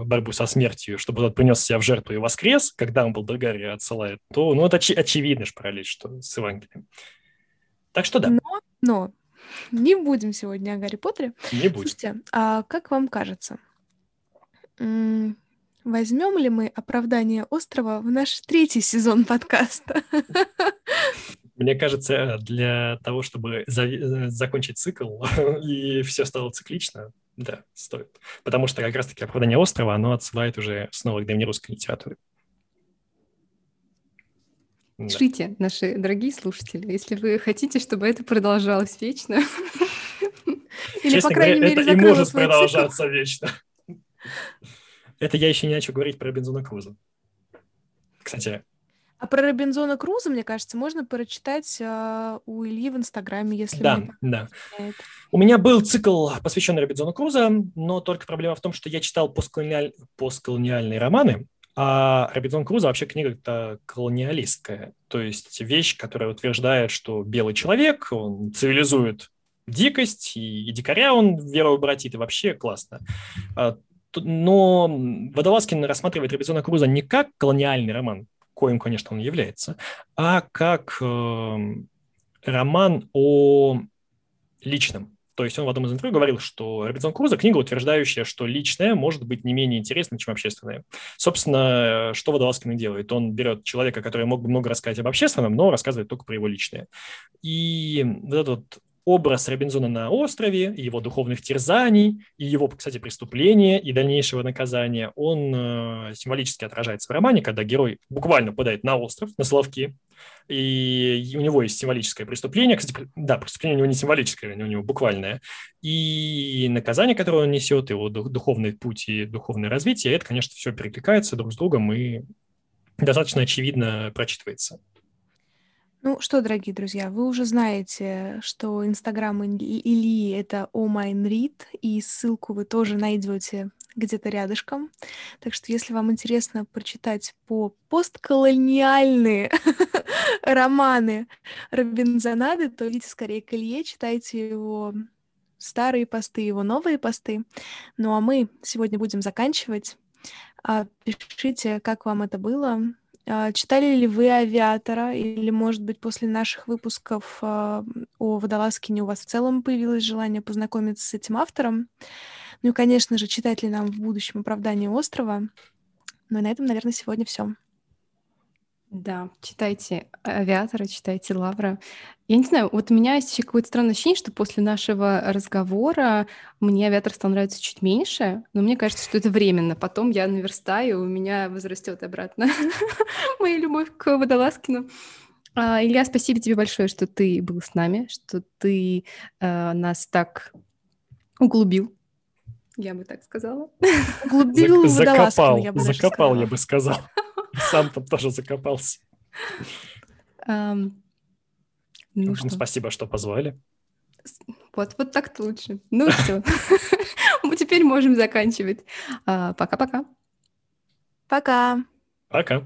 э, борьбу со смертью, чтобы тот принес себя в жертву и воскрес, когда он был до Гарри отсылает, то ну, это очи- очевидно же параллель, что с Евангелием. Так что да, Но, но не будем сегодня о Гарри Поттере. не будет. Слушайте, а как вам кажется, возьмем ли мы оправдание острова в наш третий сезон подкаста? Мне кажется, для того, чтобы за- закончить цикл и все стало циклично, да, стоит. Потому что как раз-таки оправдание острова, оно отсылает уже снова к древнерусской литературе. Пишите, да. наши дорогие слушатели, если вы хотите, чтобы это продолжалось вечно. Или, Честно по крайней говоря, мере, это и может продолжаться цикл. вечно. Это я еще не начал говорить про Робинзона Круза. Кстати, а про Робинзона Круза, мне кажется, можно прочитать э, у Ильи в Инстаграме, если Да, да. У меня был цикл, посвященный Робинзону Круза, но только проблема в том, что я читал постколониаль... постколониальные романы, а Робинзон Крузо вообще книга-то колониалистская. То есть вещь, которая утверждает, что белый человек, он цивилизует дикость, и, и дикаря он веру обратит, и вообще классно. А, но Водолазкин рассматривает Робинзона Круза не как колониальный роман, коим, конечно, он является, а как э, роман о личном. То есть он в одном из интервью говорил, что Робинзон Крузо – книга, утверждающая, что личное может быть не менее интересным, чем общественное. Собственно, что Водолазкин делает? Он берет человека, который мог бы много рассказать об общественном, но рассказывает только про его личное. И вот этот образ Робинзона на острове, его духовных терзаний, и его, кстати, преступления и дальнейшего наказания, он э, символически отражается в романе, когда герой буквально попадает на остров, на Соловки, и у него есть символическое преступление. Кстати, да, преступление у него не символическое, у него буквальное. И наказание, которое он несет, его духовный путь и духовное развитие, это, конечно, все перекликается друг с другом и достаточно очевидно прочитывается. Ну что, дорогие друзья, вы уже знаете, что Инстаграм Ильи — это omindread, и ссылку вы тоже найдете где-то рядышком. Так что если вам интересно прочитать по постколониальные романы Робинзонады, то идите скорее к Илье, читайте его старые посты, его новые посты. Ну а мы сегодня будем заканчивать. А, пишите, как вам это было, читали ли вы «Авиатора» или, может быть, после наших выпусков а, о Водолазкине у вас в целом появилось желание познакомиться с этим автором? Ну и, конечно же, читать ли нам в будущем «Оправдание острова». Ну и на этом, наверное, сегодня все. Да, читайте «Авиатора», читайте «Лавра». Я не знаю, вот у меня есть еще какое-то странное ощущение, что после нашего разговора мне «Авиатор» стал нравиться чуть меньше, но мне кажется, что это временно. Потом я наверстаю, у меня возрастет обратно моя любовь к Водолазкину. А, Илья, спасибо тебе большое, что ты был с нами, что ты э, нас так углубил. Я бы так сказала. Углубил Закопал, закопал, я бы сказал. Сам там тоже закопался. Um, ну что? Спасибо, что позвали. Вот, вот так-то лучше. Ну все. Мы теперь можем заканчивать. А, пока-пока. Пока. Пока.